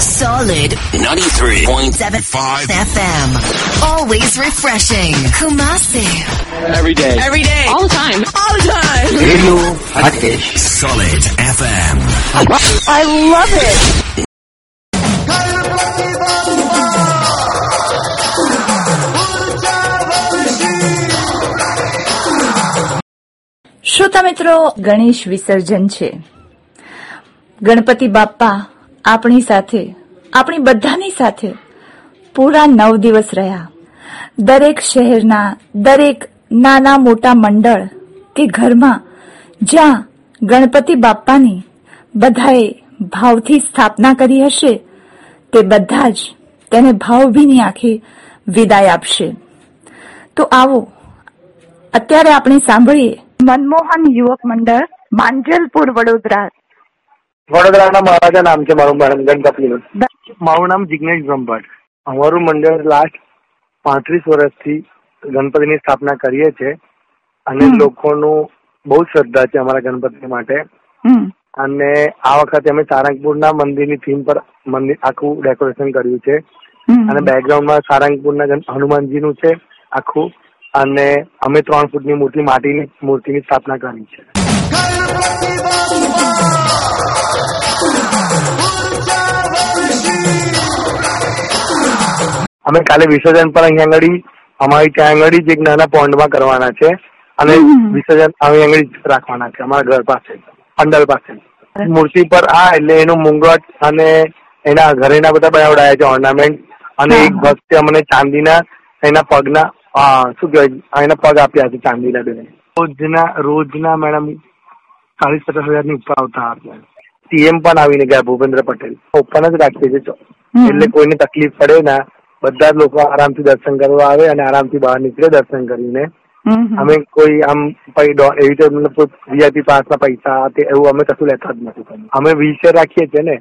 Solid 93.75 FM. Always refreshing. Kumasi. Every day. Every day. All the time. All the time. Radio Hotfish. Solid FM. I love it. શ્રોતા મિત્રો ગણેશ વિસર્જન છે ગણપતિ બાપ્પા આપણી સાથે, આપણી બધાની સાથે પૂરા નવ દિવસ રહ્યા. દરેક શહેરના, દરેક નાના મોટા મંડળ કે ઘરમાં જ્યાં ગણપતિ બાપ્પાની બધાએ ભાવથી સ્થાપના કરી હશે, તે બધા જ તેને ભાવભીની આંખે વિદાય આપશે. તો આવો, અત્યારે આપણે સાંભળીએ. મનમોહન યુવક મંડળ, માંજલપુર વડોદરા. વડોદરાના મહારાજા નામ છે મારું મેડમ ગણપતિનું. મારું નામ જિગ્નેશ બ્રહ્મભટ્ટ. અમારું મંડળ લાસ્ટ પાંત્રીસ વર્ષથી ગણપતિની સ્થાપના કરીએ છીએ અને. લોકોનું બહુ શ્રદ્ધા છે અમારા ગણપતિ માટે. અને આ વખતે અમે સારંગપુરના મંદિરની થીમ પર મંદિર આખું ડેકોરેશન કર્યું છે. અને બેકગ્રાઉન્ડમાં સારંગપુરના ગણ- હનુમાનજીનું છે આખું. અને અમે ત્રણ ફૂટની મૂર્તિ માટીની મૂર્તિની સ્થાપના કરી છે. અમે કાલે વિસર્જન પણ અહીંયા આગળ અમારી ત્યાં આગળ જ એક નાના પોન્ડમાં કરવાના છે. અને વિસર્જન અહીં આગળ રાખવાના છે અમારા ઘર પાસે પંડાલ પાસે. મૂર્તિ પર આ એટલે એનું મુંગટ અને એના ઘરેના બધા બનાવડાયા છે ઓર્નામેન્ટ અને એક ભક્તે અમને ચાંદીના એના પગના શું કહેવાય એના પગ આપ્યા છે ચાંદીના બેને. રોજના રોજના મેડમ ચાલીસ પચાસ હજારની ઉપર આવતા હતા સીએમ પણ આવીને ગયા ભૂપેન્દ્ર પટેલ. ઓપન જ રાખીએ છીએ. એટલે કોઈને તકલીફ પડે ના. બધા જ લોકો આરામથી દર્શન કરવા આવે અને આરામથી બહાર નીકળે દર્શન કરીને. અમે કોઈ આમ એવી રીતે મતલબ વીઆઈપી પાસના પૈસા એવું અમે કશું લેતા જ નથી અમે વીલચેર રાખીએ છીએ ને.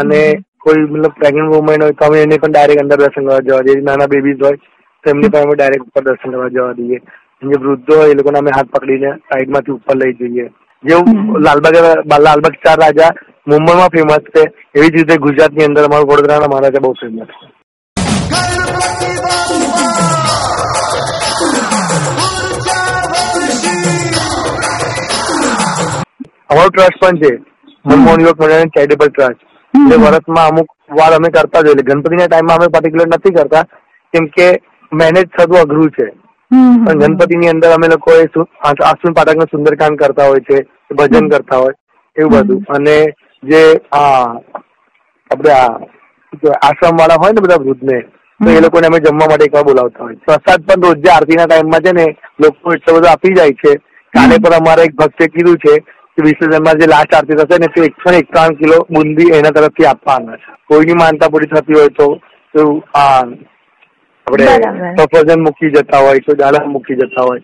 અને કોઈ મતલબ પ્રેગ્નન્ટ વુમેન હોય તો અમે એને પણ ડાયરેક્ટ અંદર દર્શન કરવા જવા દઈએ. નાના બેબીઝ હોય તો એમને પણ અમે ડાયરેક્ટ ઉપર દર્શન કરવા જવા દઈએ. જે વૃદ્ધો હોય એ લોકોને અમે હાથ પકડીને સાઈડમાંથી ઉપર લઈ જઈએ. જેવું લાલબાગ લાલબાગ ચાર રાજા મુંબઈમાં ફેમસ છે. એવી જ રીતે ગુજરાતની અંદર અમારું વડોદરાના મહારાજા બહુ ફેમસ છે. અમારું ટ્રસ્ટ પણ છે. મનમોહન યુવક મંડળ ચેરિટેબલ ટ્રસ્ટ એટલે વર્ષમાં અમુક વાર અમે કરતા જોઈએ ગણપતિના ટાઈમમાં અમે પર્ટિક્યુલર નથી કરતા. કેમ કે મેનેજ થતું અઘરું છે. પણ ગણપતિની અંદર અમે લોકો એ આશ્વિન પાઠકનું સુંદરકાંડ કરતા હોય છે. ભજન કરતા હોય. એવું બધું. અને જે આ આપણે આ આશ્રમ વાળા હોય ને બધા વૃદ્ધને તો એ લોકોને અમે જમવા માટે એકવાર બોલાવતા હોય. પ્રસાદ પણ રોજે આરતીના ટાઈમમાં છે ને લોકો એટલો બધો આપી જાય છે. કાલે પણ અમારે એક ભક્તે કીધું છે કે વિસર્જનમાં જે લાસ્ટ આરતી થશે ને તે એકસો ને એકાવન કિલો બુંદી એના તરફથી આપવાના છે. કોઈની માનતા પૂરી થતી હોય તો એવું આપણે સફરજન મૂકી જતા હોય તો દાડમ મૂકી જતા હોય.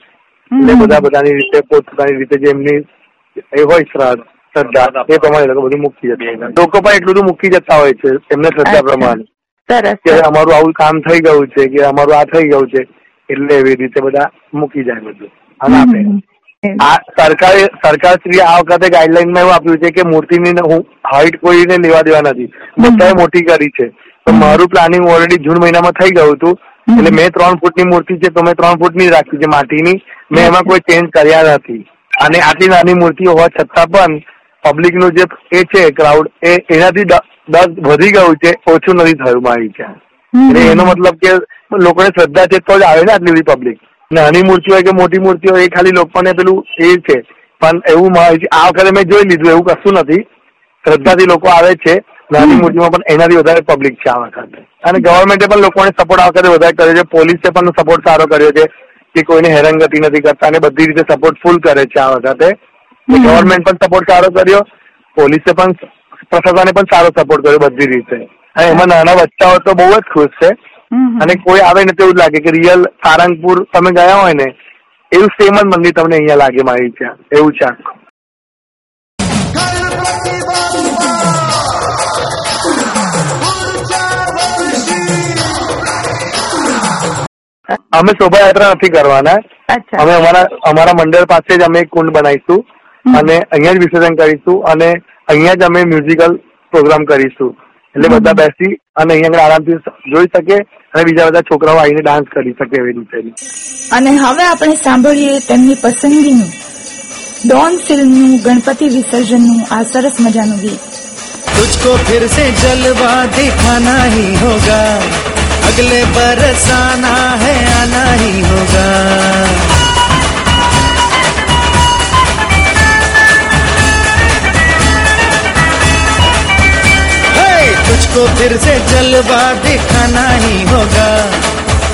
એટલે બધા બધાની રીતે પોતપોતાની રીતે જે એમની એ હોય શ્રાદ્ધ શ્રદ્ધા એ પ્રમાણે લોકો બધું મૂકી જતા હોય. લોકો પણ એટલું બધું મૂકી જતા હોય છે એમને શ્રદ્ધા પ્રમાણે. કે અમારું આવું કામ થઈ ગયું છે કે અમારું આ થઈ ગયું છે એટલે એવી રીતે બધા મૂકી જાય બધું. અને આપે. હમ. આ સરકારે સરકારશ્રીએ આ વખતે ગાઈડલાઈનમાં એવું આપ્યું છે કે મૂર્તિની હું હાઈટ કોઈને લેવા દેવા નથી. બધાએ મોટી કરી છે. તો મારું પ્લાનિંગ ઓલરેડી જૂન મહિનામાં થઈ ગયું હતું. એટલે મેં ત્રણ ફૂટની મૂર્તિ છે તો મેં ત્રણ ફૂટની જ રાખી છે માટીની. મેં એમાં કોઈ ચેન્જ કર્યા નથી. અને આટલી નાની મૂર્તિ હોવા છતાં પણ પબ્લિકનું જે એ છે ક્રાઉડ એ એનાથી દસ વધી ગયું છે ઓછું નથી થયું મારી ત્યાં. એટલે એનો મતલબ કે લોકોને શ્રદ્ધા છે તો જ આવે ને આટલી બધી પબ્લિક નાની મૂર્તિ હોય કે મોટી મૂર્તિ હોય એ ખાલી લોકોને પેલું એ છે. પણ એવું આ વખતે મેં જોઈ લીધું એવું કશું નથી. શ્રદ્ધાથી લોકો આવે છે. નાની મૂર્તિમાં પણ એનાથી વધારે પબ્લિક છે આ વખતે. અને ગવર્મેન્ટે પણ લોકોને સપોર્ટ આ વખતે વધારે કર્યો છે. પોલીસે પણ સપોર્ટ સારો કર્યો છે કે કોઈને હેરાનગતિ નથી કરતા અને બધી રીતે સપોર્ટ ફૂલ કરે છે આ વખતે. ગવર્મેન્ટ પણ સપોર્ટ સારો કર્યો. પોલીસે પણ પ્રશાસને પણ સારો સપોર્ટ કર્યો બધી રીતે. અને એમાં નાના બચ્ચાઓ તો બહુ જ ખુશ છે. અને કોઈ આવે ને તો એવું લાગે કે રિયલ સારંગપુર તમે ગયા હોય ને એવું સેમ જ મંદિર તમને અહીંયા લાગે મારી ત્યાં એવું છે આખું. અમે શોભાયાત્રા નથી કરવાના. અમે અમારા અમારા મંડળ પાસે જ અમે એક કુંડ બનાવીશું અને અહીંયા જ વિસર્જન કરીશું અને અહીંયા જ અમે મ્યુઝિકલ પ્રોગ્રામ કરીશું. એટલે બધા બેસી અને અહીંયા આરામથી જોઈ શકે અને બીજા બધા છોકરાઓ આવીને ડાન્સ કરી શકે એવી રીતે. અને હવે આપણે સાંભળીએ તેમની પસંદગીનું. ડોન ફિલ્મનું ગણપતિ વિસર્જનનું આ સરસ મજાનું ગીત. તુજકો ફિર સે જલવા દેખાના હી હોગા. અગલે બરસ આના હૈ આના હી હોગા. तुझको फिर से जलवा दिखाना ही होगा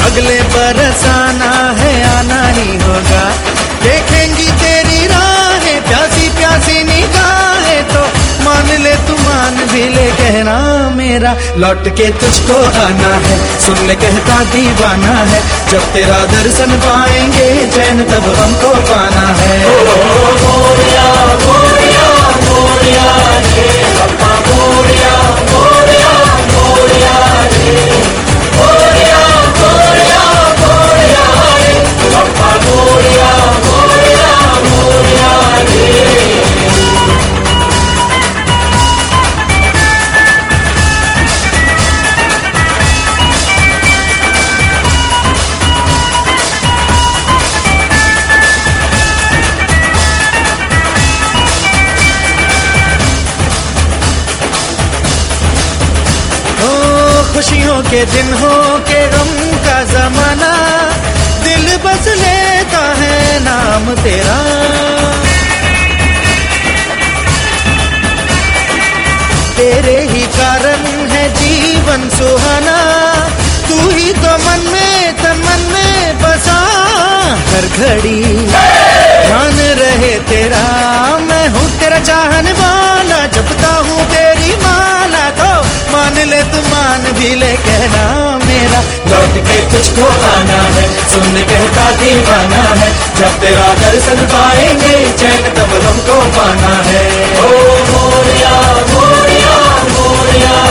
अगले बरस आना है आना ही होगा देखेंगी तेरी राहें प्यासी प्यासी निगाहें तो मान ले तू मान भी ले कहना मेरा लौट के तुझको आना है सुन ले कहता दीवाना है जब तेरा दर्शन पाएँगे चैन तब हमको पाना है 고려 고려 고려 아래 전파 고려 के दिन हो के गम का जमाना दिल बस लेता है नाम तेरा। तेरे ही कारण है जीवन सुहाना, तू ही तो मन में हर घड़ी। ध्यान रहे तेरा, मैं हूँ तेरा चाहने वाला। जपता हूँ तेरी माला तो मान ले तू, मान भी ले, कहना मेरा। लौट के तुझको आना है, सुन कहता दीवाना है। जब तेरा दर्शन पाएँगे, चैन तब हमको पाना है। ओ Moriya Moriya Moriya.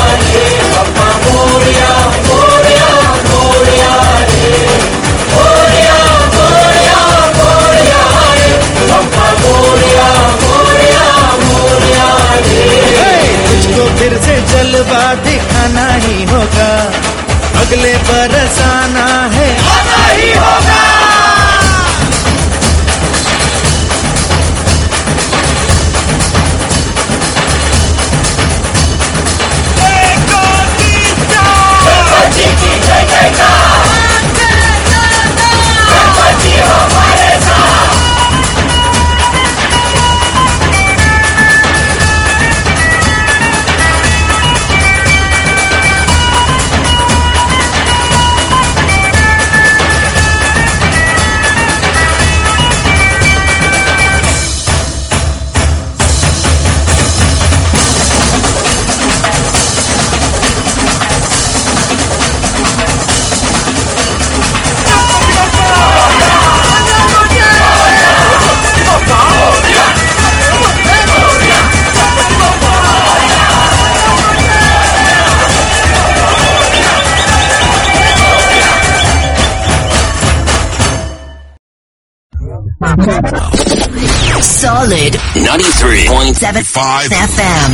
93.75 FM.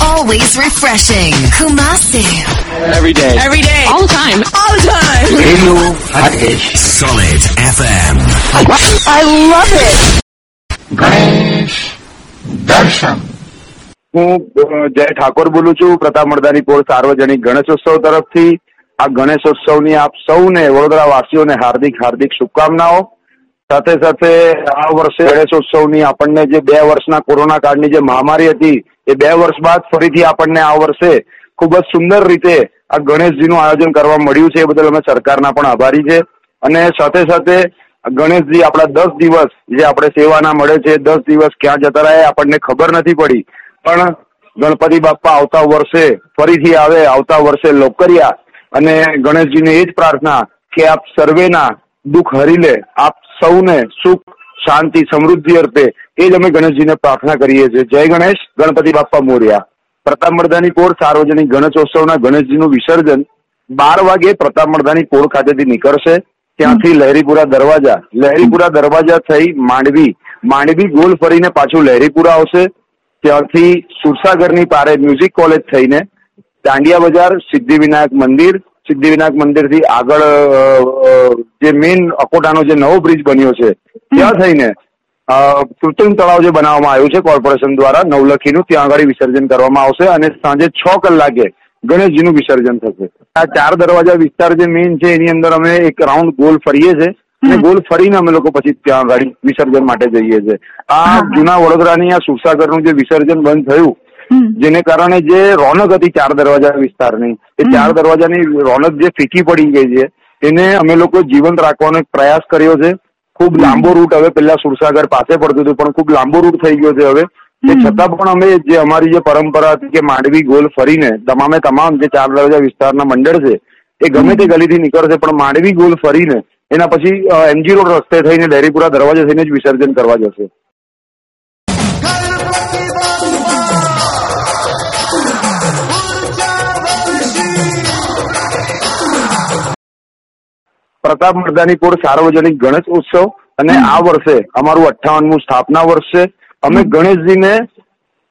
Always refreshing. Kumasi. every day. Every day. All the time. All the time. Radio Harish. Solid FM. I love it. Ganesh Darshan. હું જય ઠાકોર બોલું છું પ્રતાપ મરદાની પોળ સાર્વજનિક ગણેશોત્સવ તરફથી આ ગણેશોત્સવની આપ સૌને વડોદરા વાસીઓને હાર્દિક હાર્દિક શુભકામનાઓ સાથે સાથે આ વર્ષે ગણેશોત્સવની આપણને જે બે વર્ષના કોરોના કાળની જે મહામારી હતી, એ બે વર્ષ બાદ ફરીથી આપણને આ વર્ષે ખૂબ જ સુંદર રીતે આ ગણેશજીનું આયોજન કરવા મળ્યું છે, એ બદલ અમે સરકારના પણ આભારી છે. અને સાથે સાથે ગણેશજી આપણા દસ દિવસ જે આપણે સેવાના મળે છે, દસ દિવસ ક્યાં જતા રહે આપણને ખબર નથી પડી. પણ ગણપતિ બાપ્પા આવતા વર્ષે ફરીથી આવે, આવતા વર્ષે લોકરિયા અને ગણેશજીને એ જ પ્રાર્થના કે આપ સર્વેના દુઃખ હરી લે, આપ સૌને સુખ, શાંતિ, સમૃદ્ધિ અર્પે એ જ અમે ગણેશજીને પ્રાર્થના કરીએ છીએ. જય ગણેશ, ગણપતિ બાપ્પા મોર્યા. પ્રતાપ મર્દાની કોર સાર્વજનિક ગણેશોત્સવના ગણેશજીનું વિસર્જન બાર વાગે પ્રતાપ મર્દાની કોર ખાતેથી નીકળશે. ત્યાંથી લહેરીપુરા દરવાજા લહેરીપુરા દરવાજા થઈ માંડવી માંડવી ગોલ ફરીને પાછું લહેરીપુરા આવશે. ત્યાંથી સુરસાગરની પારે મ્યુઝિક કોલેજ થઈને દાંડિયા બજાર, સિદ્ધિવિનાયક મંદિર સિદ્ધિવિનાયક મંદિરથી આગળથી આગળ જે મેઇન અકોટાનો જે નવો બ્રિજ બન્યો છે ત્યાં થઈને કૃત્રિમ તળાવ જે બનાવવામાં આવ્યું છે કોર્પોરેશન દ્વારા નવલખીનું ત્યાં આગળ વિસર્જન કરવામાં આવશે અને સાંજે છ કલાકે ગણેશજીનું વિસર્જન થશે. આ ચાર દરવાજા વિસ્તાર જે મેઇન છે એની અંદર અમે એક રાઉન્ડ ગોલ ફરીએ છીએ. અને ગોલ ફરીને અમે લોકો પછી ત્યાં આગળ વિસર્જન માટે જઈએ છીએ. આ જૂના વડોદરાની આ સુરસાગરનું જે વિસર્જન બંધ થયું જેને કારણે જે રોનક હતી ચાર દરવાજા વિસ્તારની એ ચાર દરવાજાની રોનક જે ફીકી પડી ગઈ છે એને અમે લોકો જીવંત રાખવાનો એક પ્રયાસ કર્યો છે. ખૂબ લાંબો રૂટ હવે પેલા સુરસાગર પાસે પડતું હતું પણ ખૂબ લાંબો રૂટ થઈ ગયો છે હવે. તે છતાં પણ અમે જે અમારી જે પરંપરા હતી કે માંડવી ગોલ ફરીને તમામે તમામ જે ચાર દરવાજા વિસ્તારના મંડળ છે એ ગમે તે ગલીથી નીકળશે પણ માંડવી ગોલ ફરીને એના પછી એમજી રોડ રસ્તે થઈને ડેરીપુરા દરવાજે થઈને જ વિસર્જન કરવા જશે. પ્રતાપ મર્દાનીપુર સાર્વજનિક ગણેશ ઉત્સવ અને આ વર્ષે અમારું અઠ્ઠાવનમું સ્થાપના વર્ષ છે અમે ગણેશજીને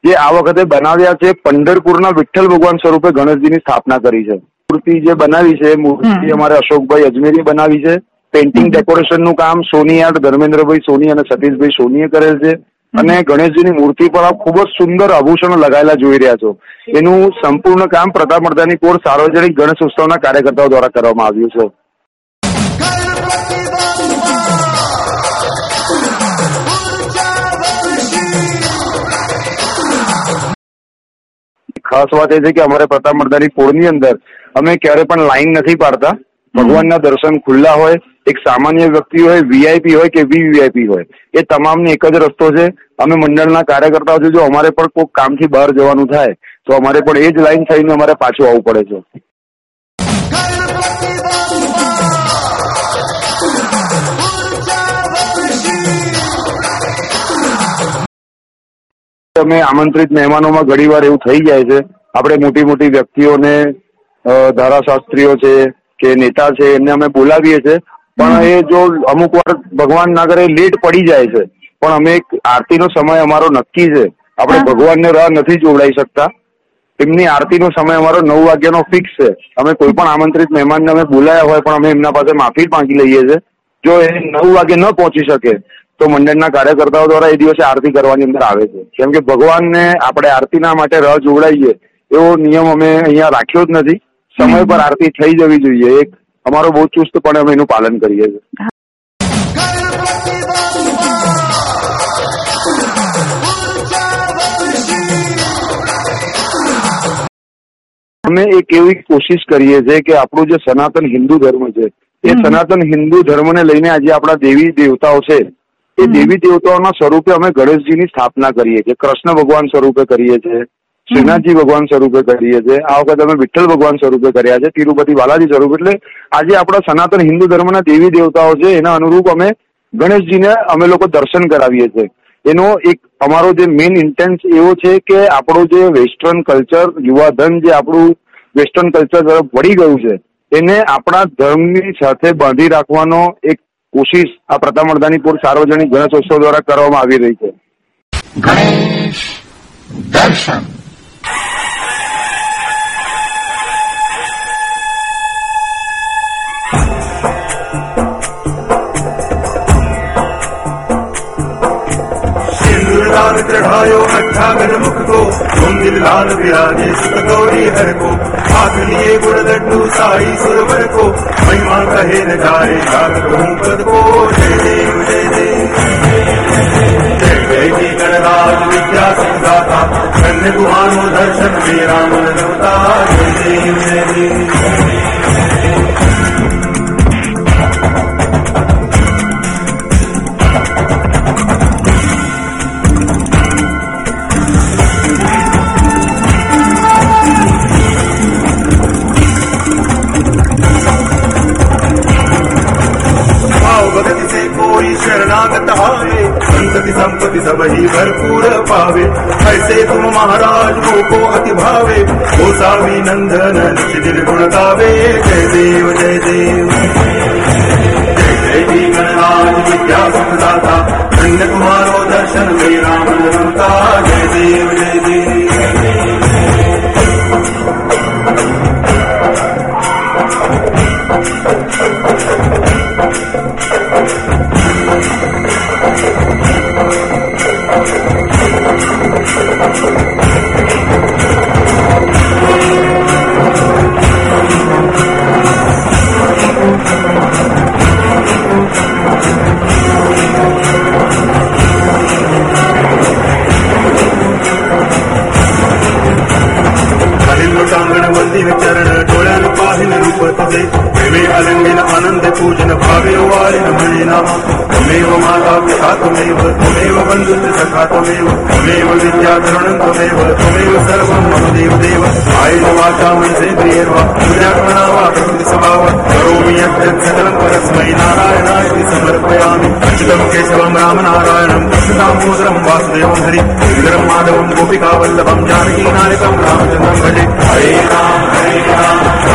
જે આ વખતે બનાવ્યા છે પંઢરપુરના વિઠ્ઠલ ભગવાન સ્વરૂપે ગણેશજીની સ્થાપના કરી છે. મૂર્તિ જે બનાવી છે મૂર્તિ અમારે અશોકભાઈ અજમેરી બનાવી છે. પેઇન્ટિંગ ડેકોરેશનનું કામ સોની આર્ટ ધર્મેન્દ્રભાઈ સોની અને સતીશભાઈ સોનીએ કરેલ છે. અને ગણેશજીની મૂર્તિ પર આપ ખૂબ જ સુંદર આભૂષણો લગાયેલા જોઈ રહ્યા છો. એનું સંપૂર્ણ કામ પ્રતાપ મર્દાની કોર સાર્વજનિક ગણેશ ઉત્સવના કાર્યકર્તાઓ દ્વારા કરવામાં આવ્યું છે. ખાસ વાત એ છે કે અમારે પ્રતાપ પોળની અંદર અમે ક્યારે પણ લાઈન નથી પાડતા. ભગવાનના દર્શન ખુલ્લા હોય, એક સામાન્ય વ્યક્તિ હોય વીઆઈપી હોય કે વીવીઆઈપી હોય. એ તમામને એક જ રસ્તો છે. અમે મંડળના કાર્યકર્તાઓ છે, જો અમારે પણ કોઈક કામથી બહાર જવાનું થાય, તો અમારે પણ એ જ લાઈન થઈને અમારે પાછું આવવું પડે છે. અમે આમંત્રિત મહેમાનોમાં ઘણીવાર એવું થઈ જાય છે. આપણે મોટી મોટી વ્યક્તિઓને ધારાશાસ્ત્રીઓ છે કે નેતા છે એમને અમે બોલાવીએ છીએ પણ એ જો અમુક વાર ભગવાન ના કરે લેટ પડી જાય છે. પણ અમે એક આરતીનો સમય અમારો નક્કી છે. આપણે ભગવાનને રાહ નથી જોવડાઈ શકતા. એમની આરતીનો સમય અમારો નવ વાગ્યાનો ફિક્સ છે. અમે કોઈ પણ આમંત્રિત મહેમાનને અમે બોલાયા હોય પણ અમે એમના પાસે માફી માંગી લઈએ છીએ જો એ નવ વાગે ન પહોંચી શકે તો મંડળના કાર્યકર્તાઓ દ્વારા એ દિવસે આરતી કરવાની અંદર આવે છે. કેમ કે ભગવાનને આપણે આરતીના માટે રહ જોવડાઈએ એવો નિયમ અમે અહીંયા રાખ્યો જ નથી. સમય પર આરતી થઈ જવી જોઈએ. એક અમારો બહુ ચુસ્તપણે અમે એનું પાલન કરીએ છીએ. અમે એક એવી કોશિશ કરીએ છીએ કે આપણું જે સનાતન હિન્દુ ધર્મ છે એ સનાતન હિન્દુ ધર્મને લઈને આજે આપણા દેવી દેવતાઓ છે એ દેવી દેવતાઓના સ્વરૂપે અમે ગણેશજીની સ્થાપના કરીએ છીએ કૃષ્ણ ભગવાન સ્વરૂપે કરીએ છીએ શ્રીનાથજી ભગવાન સ્વરૂપે કરીએ છીએ આ વખતે અમે વિઠ્ઠલ ભગવાન સ્વરૂપે કર્યા છે તિરુપતિ બાલાજી સ્વરૂપ. એટલે આજે આપણા સનાતન હિન્દુ ધર્મના દેવી દેવતાઓ છે એના અનુરૂપ અમે ગણેશજીને અમે લોકો દર્શન કરાવીએ છીએ. એનો એક અમારો જે મેઇન ઇન્ટેન્સ એવો છે કે આપણો જે વેસ્ટર્ન કલ્ચર યુવાધન જે આપણું વેસ્ટર્ન કલ્ચર તરફ વળી ગયું છે એને આપણા ધર્મની સાથે બાંધી રાખવાનો એક કોશિશ આ પ્રતામર્દાનીપુર સાર્વજનિક ગણેશોત્સવ દ્વારા કરવામાં આવી રહી છે. ગણેશ દર્શન. लाल चढ़ायो अट्ठावन मुख को मंदिर लाल विराजे सुत गौरी हर को। हाथ लिए गुड़ लड्डू, साई सुरवर को। महिमा कहे न जाए पद को। जय देव जय देव। जय गणराज विद्या संदाता कन्या गुहानो दर्शन, मेरा मन रमता जय देव जय देव। शरणागत आवे संतति संपत्ति सब ही भरपूर पावे ऐसे तुम महाराज वो को अति भावे वो सावी नंदन निज दिल गुण गावे जय देव जय देव जय जय जी गणराज विद्या सुखदाता धन्य तुम्हारो दर्शन मेरा मन रमता जय देव जय भवे। प्रेमे आलिंगन आनंद पूजन भावे। वारिन मने नाम तमेव माता पिता, तमेव तमेव बंधुत सखा तमेव तमेव विद्याधरणं तमेव तमेव सर्वं मम देव। आयुध वाचा मन्त्रेन्द्रियर्वा पूजाकरणा वा प्रकृति स्वभाव। करोमि यत् सकलं परस्मै नारायणाय समर्पयामि। अच्युतं केशवं रामनारायणं कृष्णदामोदरं वासुदेवं हरि। सुन्दरं वल्लभम गोपिकावल्लभं, जानकीनायकं रामचन्द्रं भजे। हरे राम हरे Ram.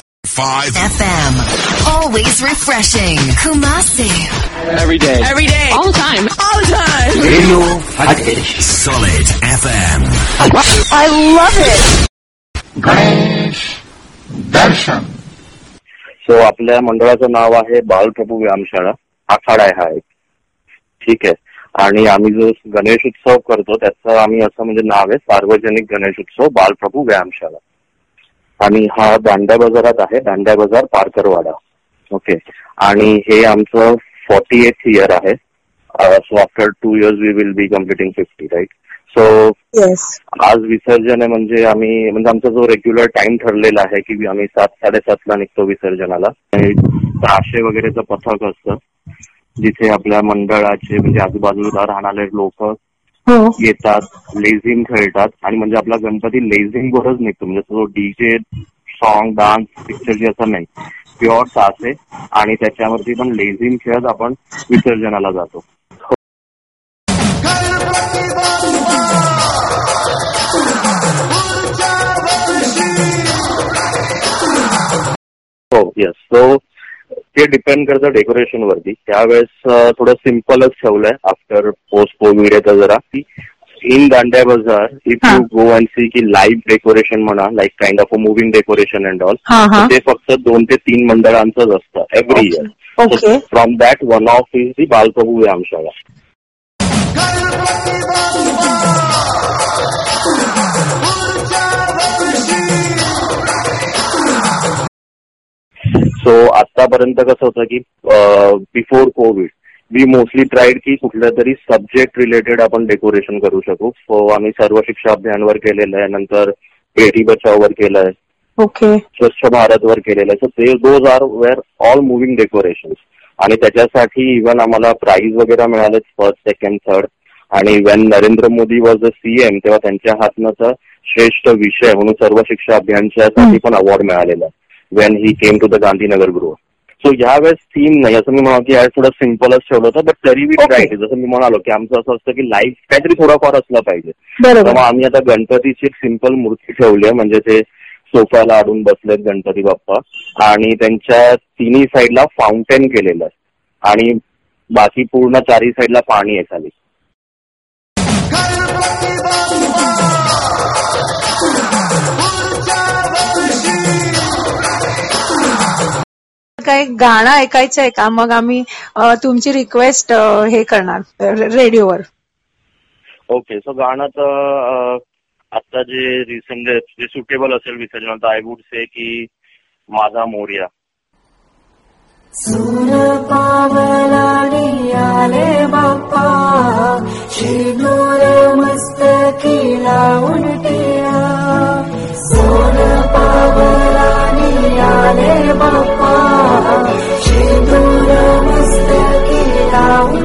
FM. Always refreshing. Kumasi. Every day. Every day. All the time. All the time. Radio. Solid FM. I love it. Ganesh दर्शन सो आपल्या मंडळाचं नाव आहे बालप्रभू व्यायामशाळा आखाडा आहे हा एक ठीक आहे आणि आम्ही जो गणेश उत्सव करतो त्याचं आम्ही असं म्हणजे नाव आहे सार्वजनिक गणेश उत्सव बालप्रभू व्यायामशाळा आणि हा दांड्या बाजारात आहे दांड्या बाजार पारकरवाडा ओके आणि हे आमचं फॉर्टी एथ इयर आहे so after two years we will be completing fifty right so आज विसर्जन आहे म्हणजे आम्ही म्हणजे आमचा जो रेग्युलर टाइम ठरलेला आहे की आम्ही सात साडेसातला निघतो विसर्जनाला. सहाशे वगैरेचं पथक असतं. जिथे आपल्या मंडळाचे म्हणजे आजूबाजूला राहणारे लोक येतात लेझिम खेळतात आणि म्हणजे आपला गणपती लेझिम वरच निघतो. म्हणजे तो डीजे सॉन्ग डान्स पिक्चर असं नाही. प्युअर सासे आणि त्याच्यावरती पण लेझिम खेळत आपण विसर्जनाला जातो. हो येस सो ते डिपेंड करतं डेकोरेशन वरती. त्यावेळेस थोडं सिम्पलच ठेवलंय आफ्टर पोस्ट कोविड येतं जरा. की in Dandiya Bazaar if. You go and see की लाईव्ह डेकोरेशन म्हणा like kind of a moving decoration and all ते फक्त दोन ते तीन मंडळांचंच असतं every year from that one of is the Balprabhu Vyayamshala so आतापर्यंत कसं होतं की before covid we mostly tried की कुठल्या तरी सब्जेक्ट रिलेटेड आपण डेकोरेशन करू शकू. सो आम्ही सर्व शिक्षा अभियानवर केलेलं आहे. नंतर बेटी बचाववर केलंय. ओके स्वच्छ भारतवर केलेलं आहे. सो ते those are were all moving decoration आणि त्याच्यासाठी इव्हन आम्हाला प्राईज वगैरे मिळाले फर्स्ट सेकंड थर्ड आणि when Narendra Modi was a CM तेव्हा त्यांच्या हातनं श्रेष्ठ विषय म्हणून सर्व शिक्षा अभियानच्यासाठी पण अवॉर्ड मिळालेला आहे. When he came to the Gandhinagar गृह सो यावेळेस थीम नाही असं मी म्हणालो की यार थोडं सिम्पलच ठेवलं होतं बट तरी Okay. ट्राईड जसं मी म्हणालो की आमचं असं असतं की लाईफ काहीतरी थोडाफार असलं पाहिजे. आम्ही आता गणपतीची एक सिंपल मूर्ती ठेवली आहे म्हणजे ते सोफ्याला अडून बसलेत गणपती बाप्पा आणि त्यांच्या तिन्ही साईडला फाउंटेन केलेलं आहे. आणि बाकी पूर्ण चारी साईडला पाणी आहे खाली. काय गाणं ऐकायचं आहे का? मग आम्ही तुमची रिक्वेस्ट हे करणार रेडिओवर ओके सो गाणं तर आता जे रिसेंट जे सुटेबल असेल विसर्जन आय वुड से की माझा मोर्या. now.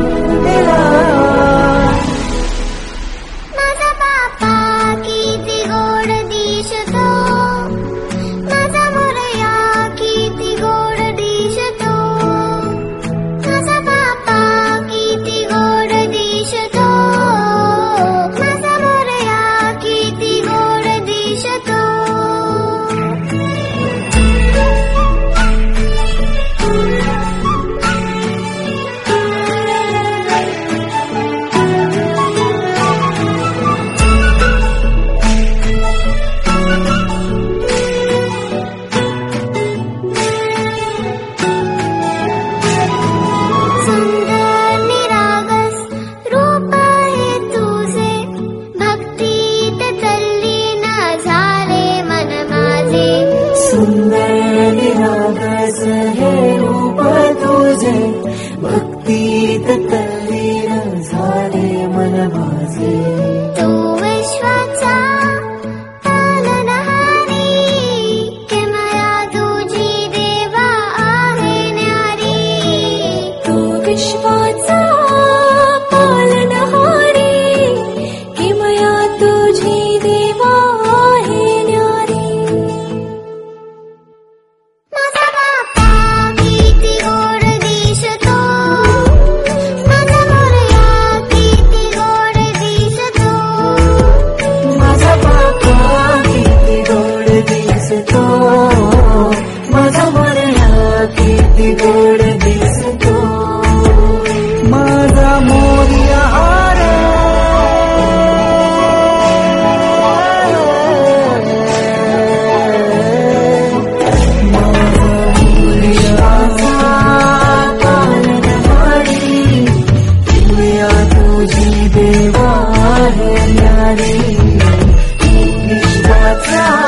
是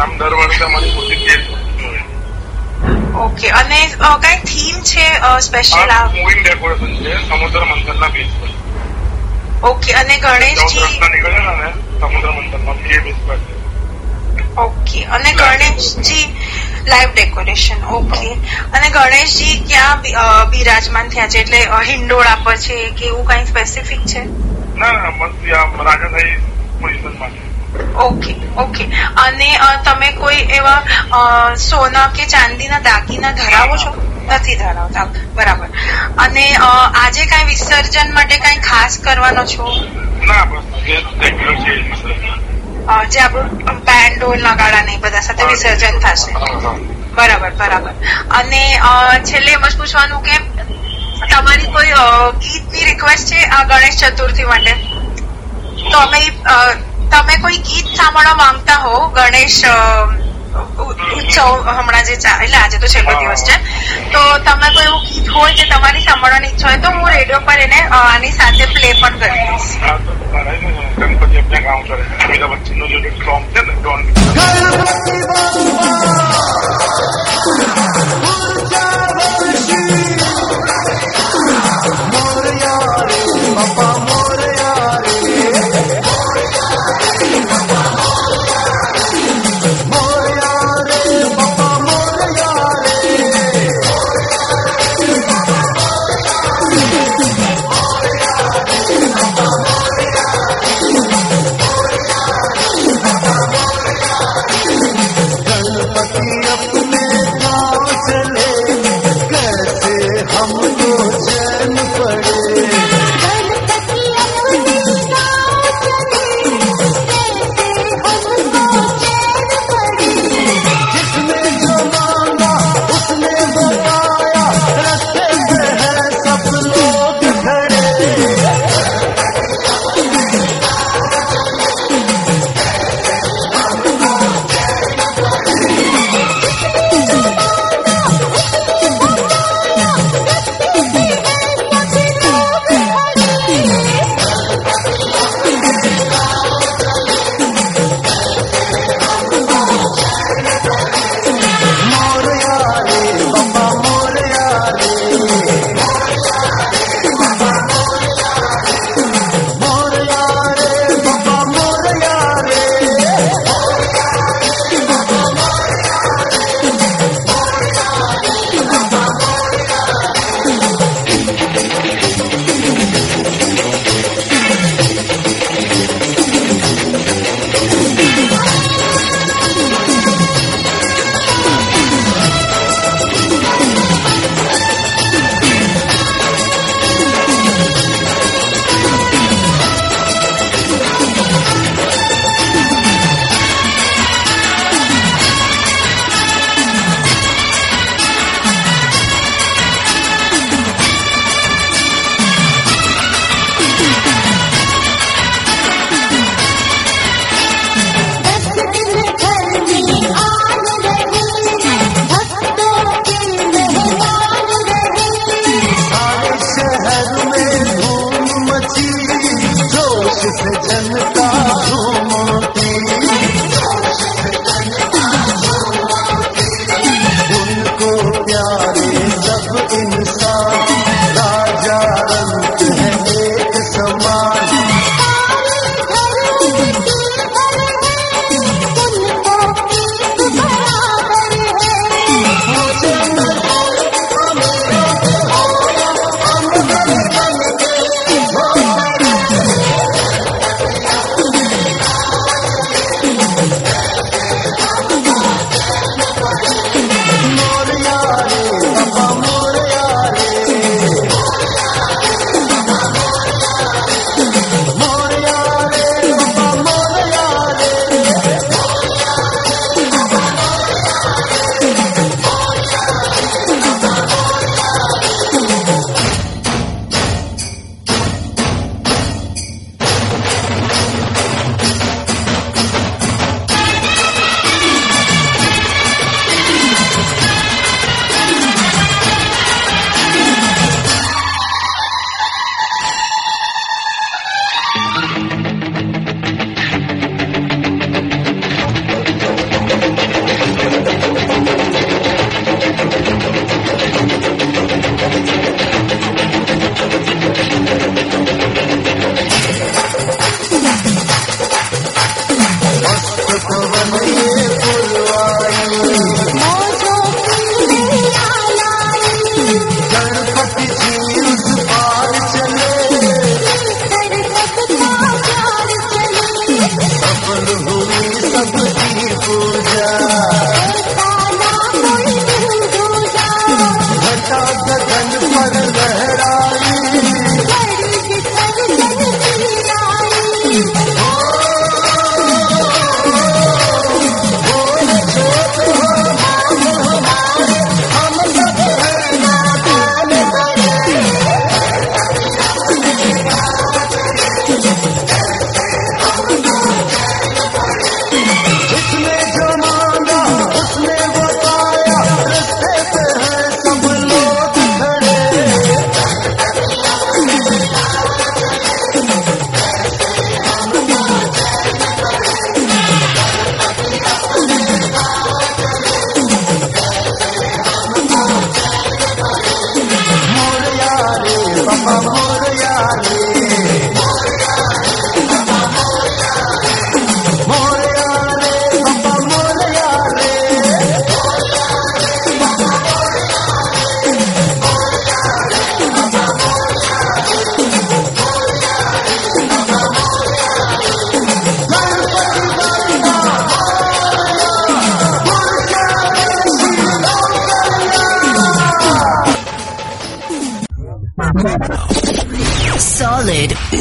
આમ દર વર્ષે અમારી મૂર્તિ તેર ઓકે અને કઈ થીમ છે સ્પેશિયલ આ મૂવિંગ ડેકોરેશન છે સમુદ્ર મંથનના બેઝ પર. ઓકે અને ગણેશજી નીકળે ને સમુદ્ર મંથનમાં એ બેઝ પર. છે ઓકે અને ગણેશજી લાઈવ ડેકોરેશન ઓકે. અને ગણેશજી ક્યાં બિરાજમાન થયા છે? એટલે હિંડોળા પર છે કે એવું કઈ સ્પેસિફિક છે? ના ના મસ્તી આ રાજાશાહી પોઝિશનમાં છે. ઓકે ઓકે અને તમે કોઈ એવા સોના કે ચાંદીના દાગીના ધરાવો છો? નથી ધરાવતા. બરાબર. અને આજે કઈ વિસર્જન માટે કઈ ખાસ કરવાનો છો? જે આપણું બેન્ડ ઢોલ નગાડા નહીં બધા સાથે વિસર્જન થશે. બરાબર બરાબર. અને છેલ્લે એમ જ પૂછવાનું કે તમારી કોઈ ગીતની રિક્વેસ્ટ છે આ ગણેશ ચતુર્થી માટે? તો અમે તમે કોઈ ગીત સાંભળવા માંગતા હો ગણેશ ઉત્સવ હમણાં જે એટલે આજે તો છેલ્લો દિવસ છે તો તમે કોઈ એવું ગીત હોય જે તમારી સાંભળવાની ઈચ્છા હોય તો હું રેડિયો પર એને આની સાથે પ્લે પણ કરી દઈશ. આ તો મારા છે ને Ganpati